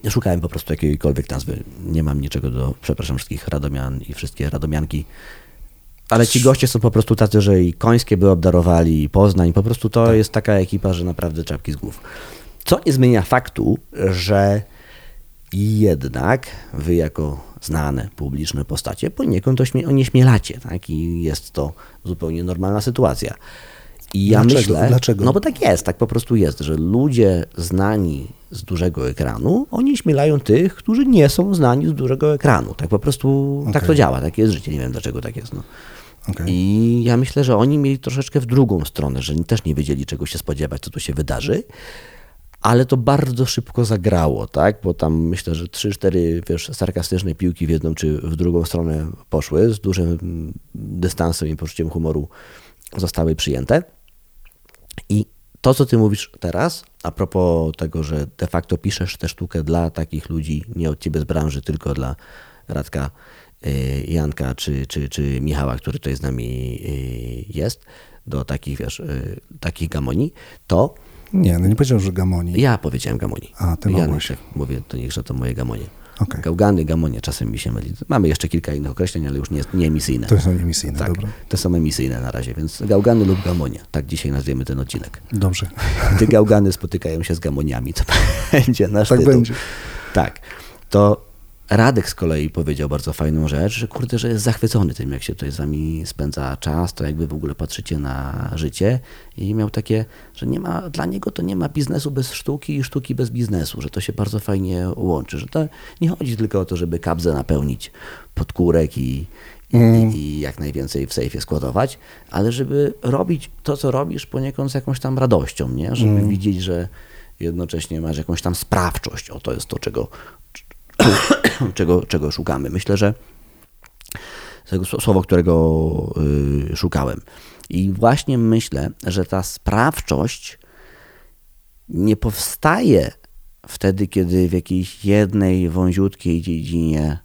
szukałem po prostu jakiejkolwiek nazwy. Nie mam niczego do, przepraszam wszystkich radomian i wszystkie radomianki. Ale ci goście są po prostu tacy, że i Końskie by obdarowali, i Poznań. Po prostu to Tak. jest taka ekipa, że naprawdę czapki z głów. Co nie zmienia faktu, że jednak wy jako znane publiczne postacie poniekąd ośmie- onieśmielacie, tak? I jest to zupełnie normalna sytuacja. I ja Dlaczego? myślę, Dlaczego? no bo tak jest, tak po prostu jest, że ludzie znani z dużego ekranu, oni śmielają tych, którzy nie są znani z dużego ekranu. Tak po prostu, tak Okej. to działa, tak jest życie, nie wiem dlaczego tak jest. No. Okej. I ja myślę, że oni mieli troszeczkę w drugą stronę, że też nie wiedzieli, czego się spodziewać, co tu się wydarzy. Ale to bardzo szybko zagrało, tak? Bo tam myślę, że 3-4 wiesz, sarkastyczne piłki w jedną czy w drugą stronę poszły, z dużym dystansem i poczuciem humoru zostały przyjęte. I to, co ty mówisz teraz, a propos tego, że de facto piszesz tę sztukę dla takich ludzi, nie od ciebie z branży, tylko dla Radka, y, Janka czy, czy, czy Michała, który tutaj z nami y, jest, do takich, wiesz, y, takich gamoni, to Nie, no nie powiedział, że Gamoni. ja powiedziałem gamoni. A, ty ja mogłeś. tak mówię do nich, że to moje gamonie. Okej. Gałgany, gamonie, czasem mi się myli. Mamy jeszcze kilka innych określeń, ale już nie, nie emisyjne. To są emisyjne, tak, dobra. to są emisyjne na razie, więc gałgany lub gamonie. Tak dzisiaj nazwiemy ten odcinek. Dobrze. Gdy gałgany spotykają się z gamoniami, to będzie nasz Tak tytuł. będzie. Tak. To Radek z kolei powiedział bardzo fajną rzecz, że kurde, że jest zachwycony tym, jak się tutaj z wami spędza czas, to jakby w ogóle patrzycie na życie i miał takie, że nie ma, dla niego to nie ma biznesu bez sztuki i sztuki bez biznesu, że to się bardzo fajnie łączy, że to nie chodzi tylko o to, żeby kabzę napełnić pod kurek i, i, i jak najwięcej w sejfie składować, ale żeby robić to, co robisz poniekąd z jakąś tam radością, nie? Żeby widzieć, że jednocześnie masz jakąś tam sprawczość. O, to jest to, czego, czego, czego szukamy. Myślę, że słowo, którego y, szukałem. I właśnie myślę, że ta sprawczość nie powstaje wtedy, kiedy w jakiejś jednej wąziutkiej dziedzinie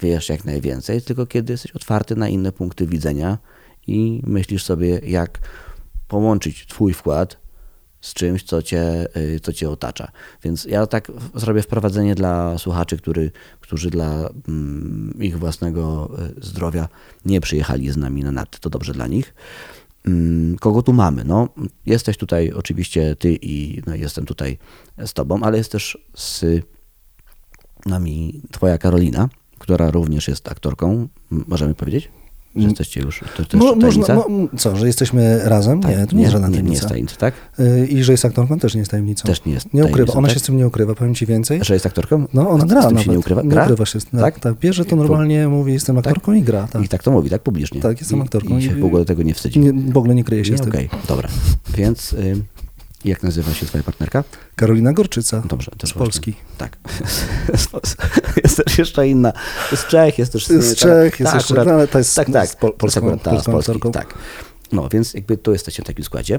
wiesz jak najwięcej, tylko kiedy jesteś otwarty na inne punkty widzenia i myślisz sobie, jak połączyć Twój wkład z czymś, co cię, y, co cię otacza. Więc ja tak zrobię wprowadzenie dla słuchaczy, który, którzy dla mm, ich własnego y, zdrowia nie przyjechali z nami na narty. To dobrze dla nich. Mm, Kogo tu mamy? No, jesteś tutaj oczywiście ty i no, jestem tutaj z tobą, ale jest też z nami twoja Karolina, która również jest aktorką. Możemy powiedzieć? Że jesteście już, to, to Mo, można, tajemnica? mo, co, że jesteśmy razem? Tak, nie, to nie, jest żadna nie, nie tajemnica. jest tajemnica, tak? Y, I że jest aktorką też nie jest tajemnicą. Też nie jest Nie ukrywa. Ona tak? się z tym nie ukrywa, powiem ci więcej. Że jest aktorką? No, ona gra z tym nawet. się nie ukrywa? Nie Gra? ukrywa się. Tak, Tak? tak. Bierze to normalnie, mówi, jestem aktorką i gra. Tak. I tak to mówi, tak? Publicznie. Tak, jestem aktorką I się i- w ogóle tego nie wstydzi. Nie, w ogóle nie kryje się Nie, z tym. Okej, dobra. Więc y, jak nazywa się twoja partnerka? Karolina Gorczyca Dobrze, też z właśnie. Polski. Tak. Z jest też jeszcze inna. Z Czech, jest też... Z Czech, jest ta jeszcze- akurat- no, ale to jest Tak, tak. z pol- jest polską- akurat ta z Polski, tak. No, więc jakby tu jesteście w takim składzie.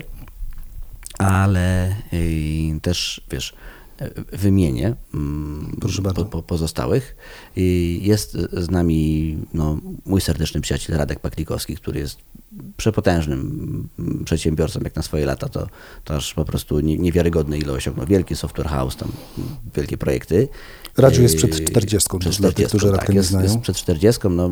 Ale y, też, wiesz, y, wymienię mm, po, po, pozostałych. Y, Jest z nami no, mój serdeczny przyjaciel Radek Paklikowski, który jest przepotężnym przedsiębiorcą jak na swoje lata, to, to aż po prostu nie- niewiarygodne ile osiągnął. Wielki software house, tam wielkie projekty. Radziu jest przed Yy, 40, przed też dla tych, 40, którzy Radka tak, nie znają. jest przed 40, no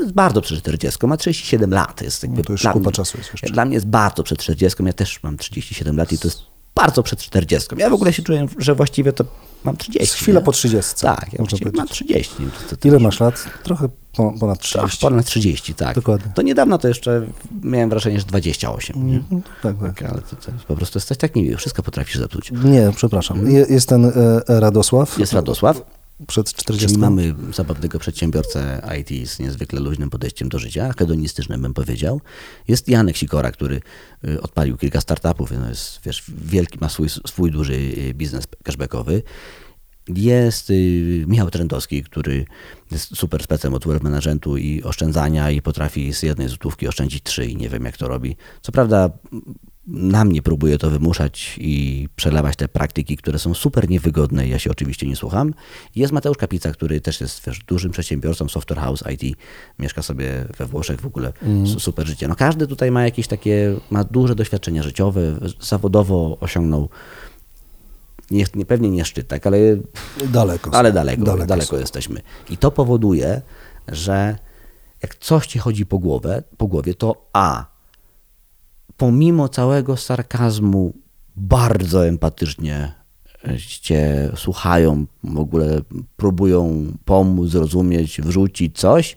jest bardzo przed 40, ma 37 lat. Jest jakby No to już dla czasu jest jeszcze. Dla mnie jest bardzo przed 40, ja też mam 37 lat i to jest bardzo przed 40. Ja w ogóle się czuję, że właściwie to mam 30. Z chwila nie? po 30. Tak, ja mam powiedzieć. 30. Nie wiem, co ty Ile masz? masz lat? Trochę po, ponad Trochę 30. ponad 30, tak. Dokładnie. To niedawno to jeszcze miałem wrażenie, że 28. Nie? Mhm, Tak, tak. Tak, ale to, to po prostu jesteś tak miły, wszystko potrafisz zepsuć. Nie, przepraszam. Je, jest ten e, Radosław. Jest Radosław, Przed 40. Czyli mamy zabawnego przedsiębiorcę IT z niezwykle luźnym podejściem do życia, hedonistycznym bym powiedział. Jest Janek Sikora, który y, odpalił kilka startupów, no jest, wiesz, wielki, ma swój, swój duży y, biznes cashbackowy. Jest y, Michał Trendowski, który jest super specem od wealth managementu i oszczędzania i potrafi z jednej złotówki oszczędzić trzy i nie wiem jak to robi. Co prawda na mnie próbuje to wymuszać i przelewać te praktyki, które są super niewygodne ja się oczywiście nie słucham. Jest Mateusz Kapica, który też jest wiesz, dużym przedsiębiorcą, software house, IT, mieszka sobie we Włoszech w ogóle, mm. super życie. No każdy tutaj ma jakieś takie, ma duże doświadczenia życiowe, zawodowo osiągnął nie, nie, pewnie nie szczyt, tak, ale daleko, ale daleko, daleko, daleko jesteśmy. I to powoduje, że jak coś ci chodzi po, głowę, po głowie, to a pomimo całego sarkazmu bardzo empatycznie cię słuchają, w ogóle próbują pomóc, zrozumieć, wrzucić coś.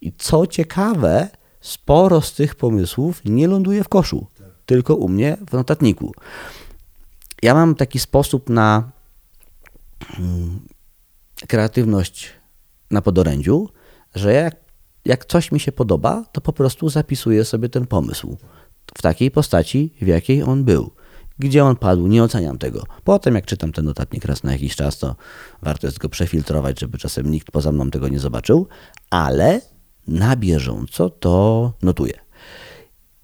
I co ciekawe, sporo z tych pomysłów nie ląduje w koszu, tylko u mnie w notatniku. Ja mam taki sposób na mm, kreatywność na podorędziu, że jak, jak coś mi się podoba, to po prostu zapisuję sobie ten pomysł w takiej postaci, w jakiej on był. Gdzie on padł, nie oceniam tego. Potem, jak czytam ten notatnik raz na jakiś czas, to warto jest go przefiltrować, żeby czasem nikt poza mną tego nie zobaczył, ale na bieżąco to notuję.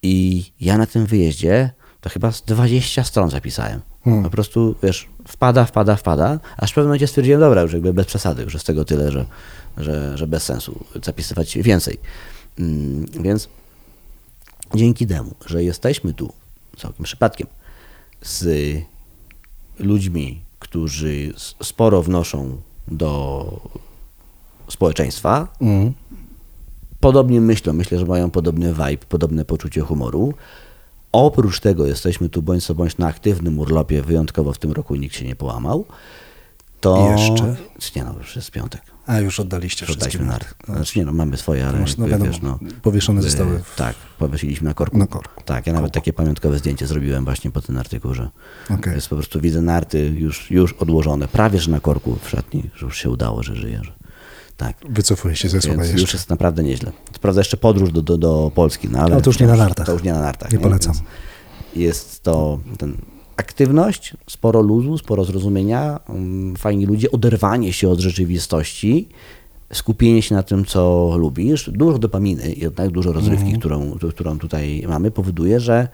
I ja na tym wyjeździe to chyba z 20 stron zapisałem. Hmm. Po prostu, wiesz, wpada, wpada, wpada, aż w pewnym momencie stwierdziłem, dobra, już jakby bez przesady, już jest tego tyle, że, że, że bez sensu zapisywać więcej. Mm, więc dzięki temu, że jesteśmy tu całkiem przypadkiem z ludźmi, którzy sporo wnoszą do społeczeństwa, mm. podobnie myślą, myślę, że mają podobny vibe, podobne poczucie humoru. Oprócz tego jesteśmy tu bądź co bądź na aktywnym urlopie, wyjątkowo w tym roku nikt się nie połamał. To... Jeszcze? Nie no, już jest piątek. A już oddaliście już wszystkie narty. Znaczy nie no, mamy swoje, ale no, wiadomo, wiesz, no, powieszone zostały. W... Tak, powiesiliśmy na korku. Na korku. Tak, ja nawet takie pamiątkowe zdjęcie zrobiłem właśnie po tym artykuł, że okay. jest po prostu widzę narty już, już odłożone, prawie że na korku w szatni, że już się udało, że żyję. Że... Tak. Wycofuję się ze słowa jeszcze. Już jest naprawdę nieźle. To prawda jeszcze podróż do, do, do Polski, no ale... No to już nie na nartach. To już nie na nartach. Nie, nie? polecam. Więc jest to ten aktywność, sporo luzu, sporo zrozumienia, mm, fajni ludzie, oderwanie się od rzeczywistości, skupienie się na tym, co lubisz, dużo dopaminy, jednak dużo rozrywki, mm. którą, którą tutaj mamy, powoduje, że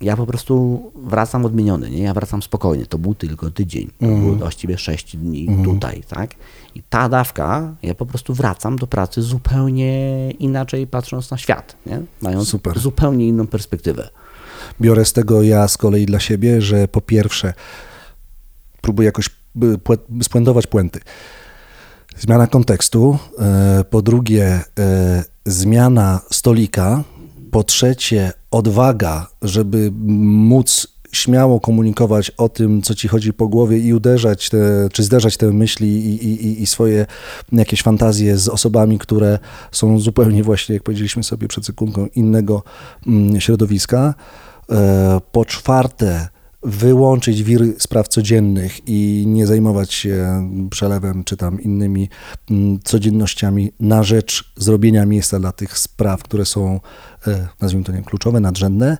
ja po prostu wracam odmieniony, nie? Ja wracam spokojnie. To był tylko tydzień, to mm. było właściwie sześć dni mm. tutaj, tak? I ta dawka, ja po prostu wracam do pracy zupełnie inaczej patrząc na świat, nie? Mając Super. zupełnie inną perspektywę. Biorę z tego ja z kolei dla siebie, że po pierwsze próbuję jakoś spłędować puenty. Zmiana kontekstu, e, po drugie e, zmiana stolika, po trzecie odwaga, żeby móc śmiało komunikować o tym, co ci chodzi po głowie i uderzać, te, czy zderzać te myśli i, i, i, swoje jakieś fantazje z osobami, które są zupełnie właśnie, jak powiedzieliśmy sobie przed sekundką, innego mm, środowiska. E, po czwarte, wyłączyć wir spraw codziennych i nie zajmować się przelewem czy tam innymi mm, codziennościami na rzecz zrobienia miejsca dla tych spraw, które są, e, nazwijmy to nie kluczowe, nadrzędne.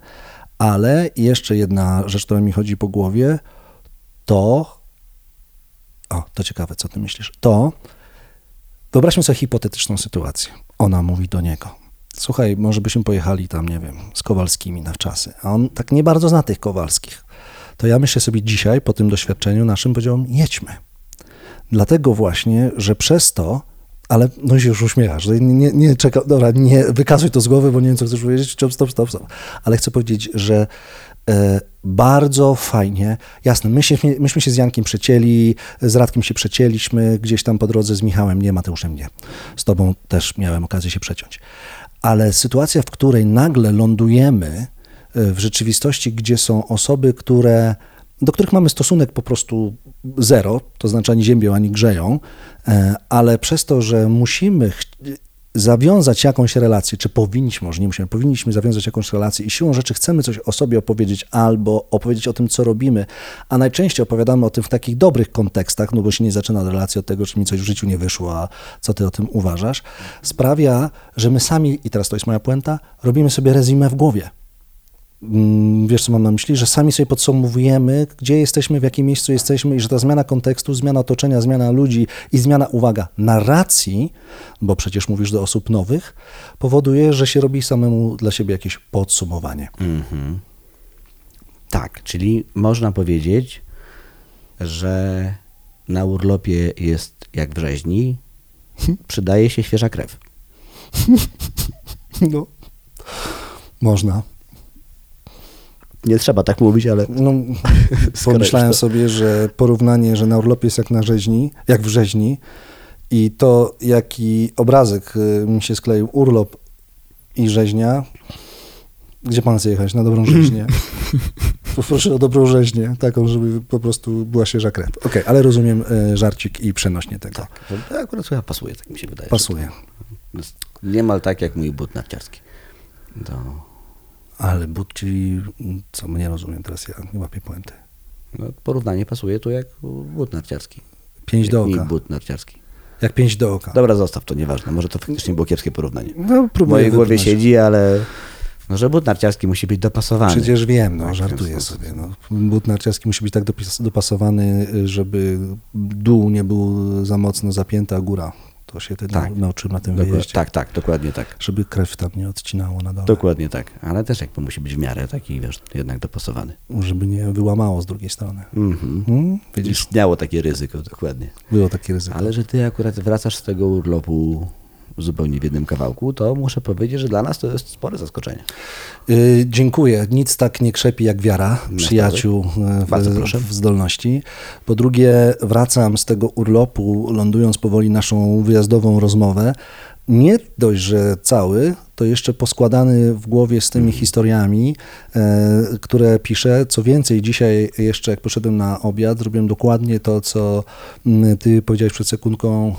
Ale jeszcze jedna rzecz, która mi chodzi po głowie, to. O, to ciekawe, co ty myślisz. To. Wyobraźmy sobie hipotetyczną sytuację. Ona mówi do niego słuchaj, może byśmy pojechali tam, nie wiem, z Kowalskimi na wczasy. A on tak nie bardzo zna tych Kowalskich. To ja myślę sobie dzisiaj, po tym doświadczeniu naszym, powiedziałam, jedźmy. Dlatego właśnie, że przez to, ale no się już uśmiechasz, nie, nie, nie czeka, dobra, nie wykazuj to z głowy, bo nie wiem, co chcesz powiedzieć, stop, stop, stop, stop. Ale chcę powiedzieć, że bardzo fajnie, jasne, my się, myśmy się z Jankiem przecięli, z Radkiem się przecięliśmy, gdzieś tam po drodze z Michałem, nie, Mateuszem nie. Z tobą też miałem okazję się przeciąć ale sytuacja, w której nagle lądujemy e, w rzeczywistości, gdzie są osoby, które, do których mamy stosunek po prostu zero, to znaczy ani ziemią, ani grzeją, e, ale przez to, że musimy zawiązać jakąś relację, czy powinniśmy, może nie musimy, powinniśmy zawiązać jakąś relację i siłą rzeczy chcemy coś o sobie opowiedzieć albo opowiedzieć o tym, co robimy, a najczęściej opowiadamy o tym w takich dobrych kontekstach, no bo się nie zaczyna relacja od tego, że mi coś w życiu nie wyszło, a co ty o tym uważasz, sprawia, że my sami, i teraz to jest moja puenta, robimy sobie rezimę w głowie Wiesz, co mam na myśli? Że sami sobie podsumowujemy, gdzie jesteśmy, w jakim miejscu jesteśmy i że ta zmiana kontekstu, zmiana otoczenia, zmiana ludzi i zmiana, uwaga, narracji, bo przecież mówisz do osób nowych, powoduje, że się robi samemu dla siebie jakieś podsumowanie. Mhm. Tak, czyli można powiedzieć, że na urlopie jest jak w rzeźni, przydaje się świeża krew. No, można. Nie trzeba tak mówić, ale No, pomyślałem to- sobie, że porównanie, że na urlopie jest jak na rzeźni, jak w rzeźni i to, jaki obrazek y, mi się skleił, urlop i rzeźnia, gdzie pan chce jechać? Na dobrą rzeźnię. Poproszę o dobrą rzeźnię, taką, żeby po prostu była świeża krew. Okej, ale rozumiem y, żarcik i przenośnie tego. tak, to akurat chyba pasuje, tak mi się wydaje. Pasuje. Niemal tak jak mój but narciarski. To... Ale but, czyli co, nie rozumiem teraz, ja nie łapię puenty. No, porównanie pasuje tu jak but narciarski. Pięć do Jak oka. but narciarski. Jak pięć do oka. Dobra, zostaw to, nieważne. Może to faktycznie było kiepskie porównanie. No, W próbuję mojej głowie siedzi, ale no, że but narciarski musi być dopasowany. Przecież wiem, no, Tak, żartuję sobie. No. But narciarski musi być tak dopasowany, żeby dół nie był za mocno zapięty, a góra. To się wtedy Tak. nauczyłem na tym Dokład- wyjeździe. tak, tak, dokładnie tak. Żeby krew tam nie odcinało na dole. Dokładnie tak. Ale też jakby musi być w miarę taki, wiesz, jednak dopasowany. Żeby nie wyłamało z drugiej strony. Mhm. Hmm? Widzisz, Istniało takie ryzyko, dokładnie. było takie ryzyko. Ale że ty akurat wracasz z tego urlopu zupełnie w jednym kawałku, to muszę powiedzieć, że dla nas to jest spore zaskoczenie. Y, dziękuję. Nic tak nie krzepi jak wiara przyjaciół y, w, w zdolności. Po drugie, wracam z tego urlopu, lądując powoli naszą wyjazdową rozmowę. Nie dość, że cały, to jeszcze poskładany w głowie z tymi historiami, e, które piszę. Co więcej, dzisiaj jeszcze jak poszedłem na obiad, zrobiłem dokładnie to, co mm, ty powiedziałeś przed sekundką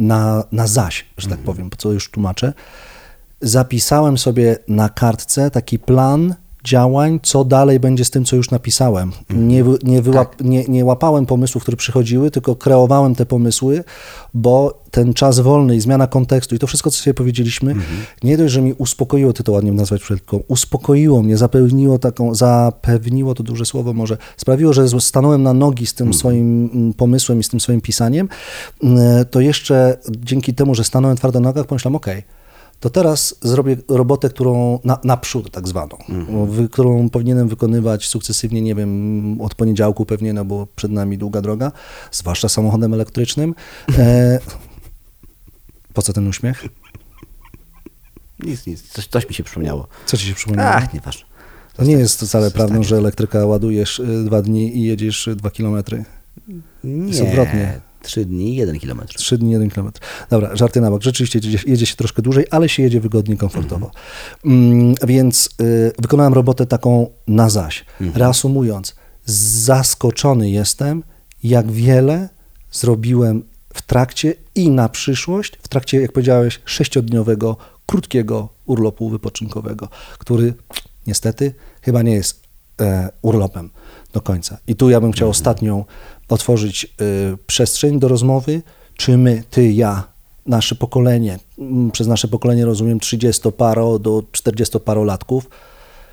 na, na zaś, że tak powiem, po co już tłumaczę. Zapisałem sobie na kartce taki plan działań, co dalej będzie z tym, co już napisałem. Nie, wy- nie, wyłap, nie, nie łapałem pomysłów, które przychodziły, tylko kreowałem te pomysły, bo ten czas wolny i zmiana kontekstu i to wszystko, co sobie powiedzieliśmy, nie dość, że mi uspokoiło, ty to ładnie nazwać przed chwilką, uspokoiło mnie, zapewniło taką, zapewniło to duże słowo może, sprawiło, że stanąłem na nogi z tym swoim mm, pomysłem i z tym swoim pisaniem, mm, to jeszcze dzięki temu, że stanąłem twardo na nogach, pomyślałem, okej, to teraz zrobię robotę, którą na, naprzód tak zwaną, wy, którą powinienem wykonywać sukcesywnie, nie wiem, od poniedziałku pewnie, no bo przed nami długa droga, zwłaszcza samochodem elektrycznym. E, po co ten uśmiech? Nic, nic. Coś, coś mi się przypomniało. Co ci się przypomniało? Ach, nieważne. to nie jest wcale prawdą, że elektryka ładujesz y, dwa dni i jedziesz y, dwa kilometry. Nie, Jest odwrotnie. Trzy dni, jeden kilometr. Trzy dni, jeden kilometr. Dobra, żarty na bok. Rzeczywiście jedzie, jedzie się troszkę dłużej, ale się jedzie wygodnie, komfortowo. Mm, więc y, wykonałem robotę taką na zaś. Reasumując, zaskoczony jestem, jak wiele zrobiłem w trakcie i na przyszłość, w trakcie, jak powiedziałeś, sześciodniowego, krótkiego urlopu wypoczynkowego, który niestety chyba nie jest e, urlopem do końca. I tu ja bym chciał ostatnią otworzyć y, przestrzeń do rozmowy, czy my, ty, ja, nasze pokolenie, mm, przez nasze pokolenie rozumiem 30-paro do 40-parolatków,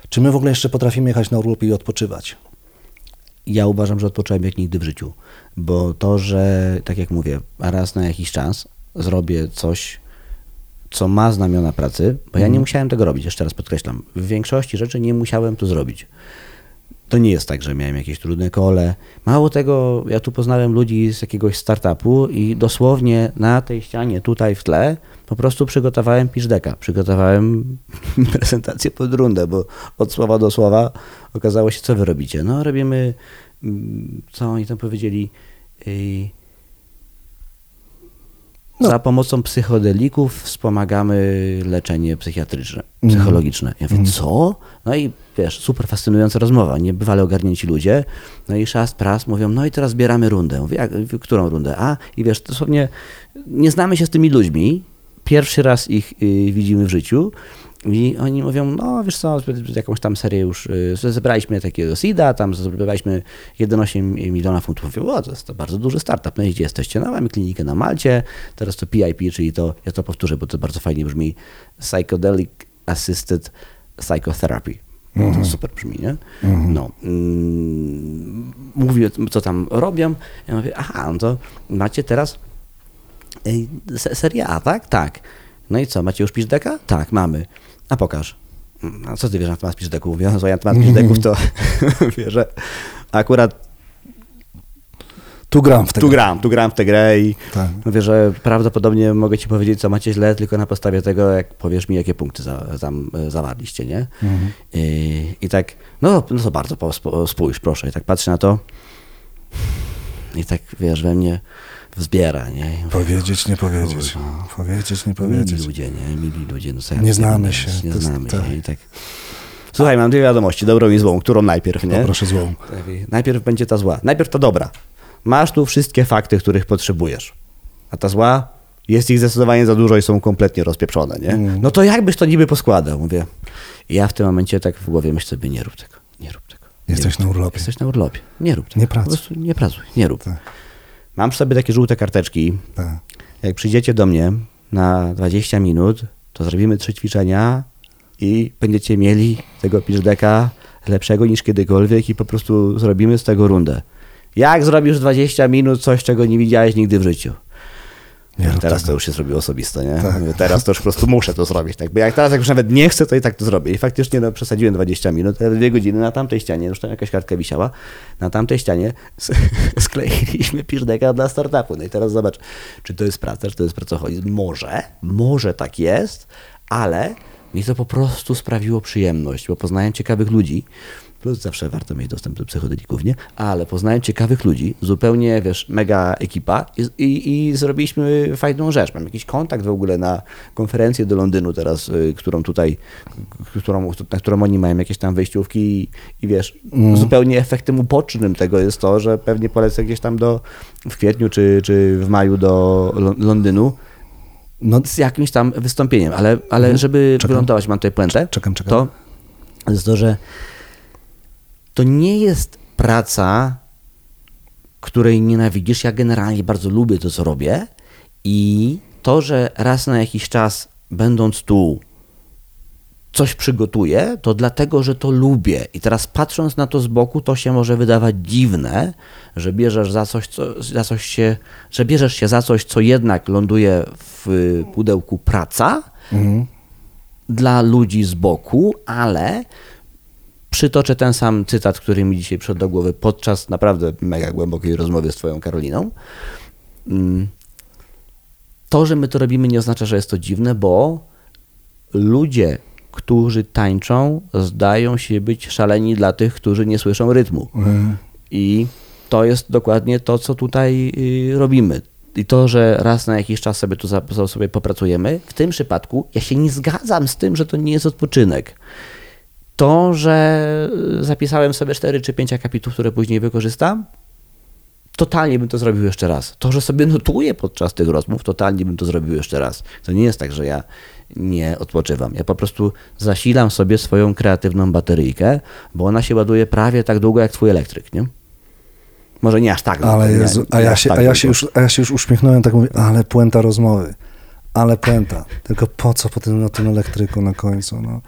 czy my w ogóle jeszcze potrafimy jechać na urlop i odpoczywać? Ja uważam, że odpocząłem jak nigdy w życiu, bo to, że tak jak mówię, raz na jakiś czas zrobię coś, co ma znamiona pracy, bo ja nie musiałem tego robić, jeszcze raz podkreślam. W większości rzeczy nie musiałem to zrobić. To nie jest tak, że miałem jakieś trudne kole. Mało tego, ja tu poznałem ludzi z jakiegoś startupu i dosłownie na tej ścianie tutaj w tle po prostu przygotowałem piszdeka, przygotowałem prezentację pod rundę, bo od słowa do słowa okazało się, co wy robicie. No robimy, mm, co oni tam powiedzieli, yy, No. za pomocą psychodelików wspomagamy leczenie psychiatryczne, psychologiczne. Ja mówię, co? No i wiesz, super fascynująca rozmowa, niebywale ogarnięci ludzie. No i szast, pras, mówią, no i teraz zbieramy rundę. Mówię, jak, którą rundę? A, i wiesz, dosłownie nie znamy się z tymi ludźmi, pierwszy raz ich y, widzimy w życiu i oni mówią, no wiesz co, jakąś tam serię już, y, zebraliśmy takiego SIDA, tam zebraliśmy 11 miliona funtów. Mówię, o, to jest to bardzo duży startup, no i gdzie jesteście? No mamy klinikę na Malcie, teraz to PIP, czyli to, ja to powtórzę, bo to bardzo fajnie brzmi, Psychedelic Assisted Psychotherapy. To super brzmi, nie? No. Mm, mówi, co tam robią. Ja mówię, aha, no to macie teraz ej, se- Serie A, tak? Tak. No i co, macie już piżdeka? Tak, mamy. A pokaż. A co ty wiesz na temat piżdeków? Mówię, no, na temat piżdeków to wiesz, że akurat Tu gram w tego. tu gram, tu gram w tę grę i Tak. mówię, że prawdopodobnie mogę ci powiedzieć, co macie źle, tylko na podstawie tego, jak powiesz mi, jakie punkty za, e, zawarliście, nie? I, I tak, no, no to bardzo, spójrz, proszę. I tak patrzę na to i tak, wiesz, we mnie wzbiera, nie? Mówię, Powiedzieć, nie powiedzieć. Powiedzieć, nie powiedzieć. Mili ludzie, nie? Mili ludzie, no Nie znamy się, Nie znamy tak. się i tak... Słuchaj, mam dwie wiadomości, dobrą i złą, którą najpierw, nie? Poproszę złą. Tak, Najpierw będzie ta zła. Najpierw ta dobra. Masz tu wszystkie fakty, których potrzebujesz. A ta zła, jest ich zdecydowanie za dużo i są kompletnie rozpieprzone, nie? Mm. No to jakbyś to niby poskładał? Mówię. I ja w tym momencie tak w głowie myślę sobie, nie rób tego, nie rób tego. nie Jesteś rób na urlopie. Jesteś na urlopie. Nie rób tego. Nie pracuj. Po prostu nie pracuj, nie rób. Tak. Mam przy sobie takie żółte karteczki. Tak. Jak przyjdziecie do mnie na 20 minut, to zrobimy trzy ćwiczenia i będziecie mieli tego piżdeka lepszego niż kiedykolwiek i po prostu zrobimy z tego rundę. Jak zrobisz 20 minut coś, czego nie widziałeś nigdy w życiu? Nie rób teraz tego. to już się zrobiło osobiste, nie? Tak. Teraz to już po prostu muszę to zrobić. Tak? Bo jak teraz jak już nawet nie chcę, to i tak to zrobię. I faktycznie no, przesadziłem 20 minut, ale dwie godziny na tamtej ścianie, już tam jakaś kartka wisiała, na tamtej ścianie skleiliśmy piżdeka dla startupu. No i teraz zobacz, czy to jest praca, czy to jest pracoholizm. Może, może tak jest, ale mi to po prostu sprawiło przyjemność, bo poznałem ciekawych ludzi, plus zawsze warto mieć dostęp do psychodelików, nie? Ale poznałem ciekawych ludzi, zupełnie, wiesz, mega ekipa i, i, i zrobiliśmy fajną rzecz. Mam jakiś kontakt w ogóle na konferencję do Londynu teraz, y, którą tutaj, którą, na którą oni mają jakieś tam wejściówki i, i wiesz, zupełnie efektem ubocznym tego jest to, że pewnie polecę gdzieś tam do, w kwietniu czy, czy w maju do Lon- Londynu No, z jakimś tam wystąpieniem, ale, ale żeby Czekam. wylądować, mam tutaj puentę, Czekam, czekam. to jest to, że to nie jest praca, której nienawidzisz. Ja generalnie bardzo lubię to, co robię i to, że raz na jakiś czas, będąc tu, coś przygotuję, to dlatego, że to lubię. I teraz patrząc na to z boku, to się może wydawać dziwne, że bierzesz za coś, co, za coś się, że bierzesz się za coś, co jednak ląduje w pudełku praca dla ludzi z boku, ale przytoczę ten sam cytat, który mi dzisiaj przyszedł do głowy podczas naprawdę mega głębokiej rozmowy z twoją Karoliną. Mm. To, że my to robimy, nie oznacza, że jest to dziwne, bo ludzie, którzy tańczą, zdają się być szaleni dla tych, którzy nie słyszą rytmu. I to jest dokładnie to, co tutaj y, robimy. I to, że raz na jakiś czas sobie tu sobie popracujemy, w tym przypadku ja się nie zgadzam z tym, że to nie jest odpoczynek. To, że zapisałem sobie 4 czy 5 akapitów, które później wykorzystam, totalnie bym to zrobił jeszcze raz. To, że sobie notuję podczas tych rozmów, totalnie bym to zrobił jeszcze raz. To nie jest tak, że ja nie odpoczywam. Ja po prostu zasilam sobie swoją kreatywną bateryjkę, bo ona się ładuje prawie tak długo jak twój elektryk, nie? Może nie aż tak. Ale nie, Jezu, a ja, się, tak a, ja długo. się już, a ja się już uśmiechnąłem, tak mówię, ale puenta rozmowy, ale puenta. Tylko po co po tym, na tym elektryku na końcu? No.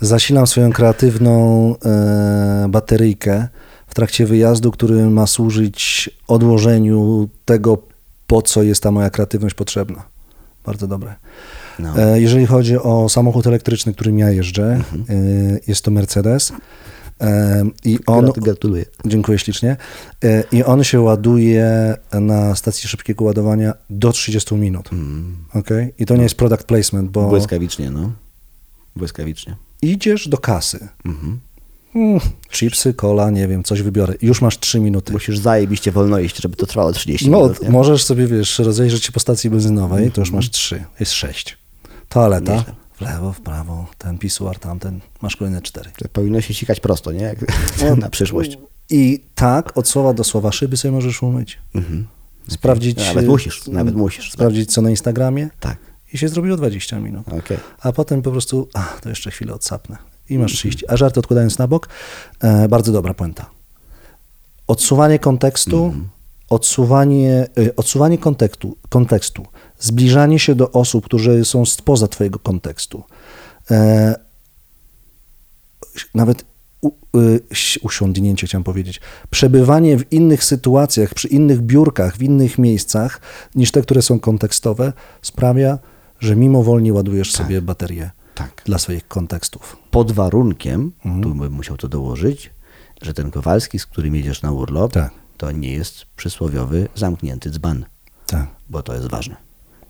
Zasilam swoją kreatywną e, bateryjkę w trakcie wyjazdu, który ma służyć odłożeniu tego, po co jest ta moja kreatywność potrzebna. Bardzo dobre. No. E, Jeżeli chodzi o samochód elektryczny, którym ja jeżdżę, Mhm. e, jest to Mercedes. I on, Grat- Gratuluję. Dziękuję ślicznie. E, I on się ładuje na stacji szybkiego ładowania do 30 minut. Okay? I to nie jest product placement, bo Błyskawicznie, no. Błyskawicznie. idziesz do kasy. Mhm. Mm, chipsy, cola, nie wiem, coś wybiorę. Już masz 3 minuty. Musisz zajebiście wolno iść, żeby to trwało 30 No, minut, możesz sobie, wiesz, rozejrzeć się po stacji benzynowej, to już masz 3, jest 6. Toaleta, Nieźle. W lewo, w prawo, ten pisuar, tamten, masz kolejne 4. Powinno się sikać prosto, nie? Jak na przyszłość. I tak, od słowa do słowa szyby sobie możesz umyć. Sprawdzić... Mhm. Nawet musisz, nawet musisz. Sprawdzić, co na Instagramie Tak. i się zrobiło 20 minut. Okej. A potem po prostu, a, to jeszcze chwilę odsapnę. I masz 30. A żarty odkładając na bok, e, bardzo dobra puenta. Odsuwanie kontekstu, odsuwanie, y, odsuwanie kontekstu, kontekstu, zbliżanie się do osób, które są spoza twojego kontekstu. E, nawet u, y, usiądnięcie, chciałem powiedzieć, przebywanie w innych sytuacjach, przy innych biurkach, w innych miejscach niż te, które są kontekstowe, sprawia, że mimowolnie ładujesz sobie baterię Tak. dla swoich kontekstów. Pod warunkiem, Mhm. tu bym musiał to dołożyć, że ten Kowalski, z którym jedziesz na urlop, Tak. To nie jest przysłowiowy zamknięty dzban, Tak. bo to jest ważne.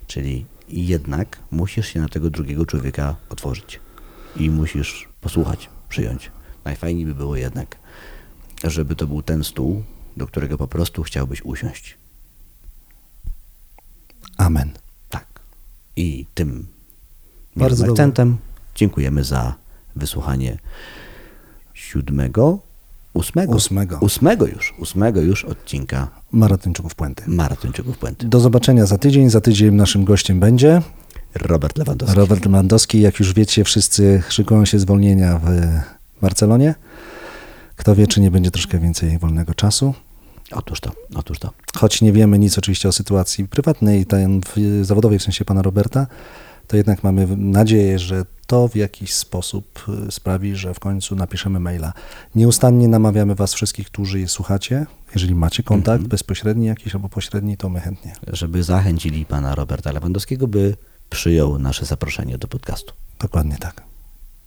Czyli jednak musisz się na tego drugiego człowieka otworzyć i musisz posłuchać, przyjąć. Najfajniej by było jednak, żeby to był ten stół, do którego po prostu chciałbyś usiąść. Amen. Tak. I tym Bardzo akcentem dziękujemy za wysłuchanie siódmego, ósmego, Ósmego. ósmego już, ósmego już odcinka Maratończyków Puenty. Maratończyków Puenty. Do zobaczenia za tydzień. Za tydzień naszym gościem będzie Robert Lewandowski. Robert Lewandowski. Jak już wiecie, wszyscy szykują się zwolnienia w Barcelonie. Kto wie, czy nie będzie troszkę więcej wolnego czasu. Otóż to, otóż to. Choć nie wiemy nic oczywiście o sytuacji prywatnej, ten zawodowej, w sensie pana Roberta, to jednak mamy nadzieję, że to w jakiś sposób y, sprawi, że w końcu napiszemy maila. Nieustannie namawiamy was wszystkich, którzy je słuchacie. Jeżeli macie kontakt bezpośredni jakiś albo pośredni, to my chętnie. Żeby zachęcili pana Roberta Lewandowskiego, by przyjął nasze zaproszenie do podcastu. Dokładnie tak.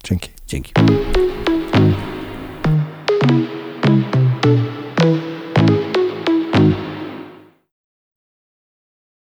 Dzięki. Dzięki.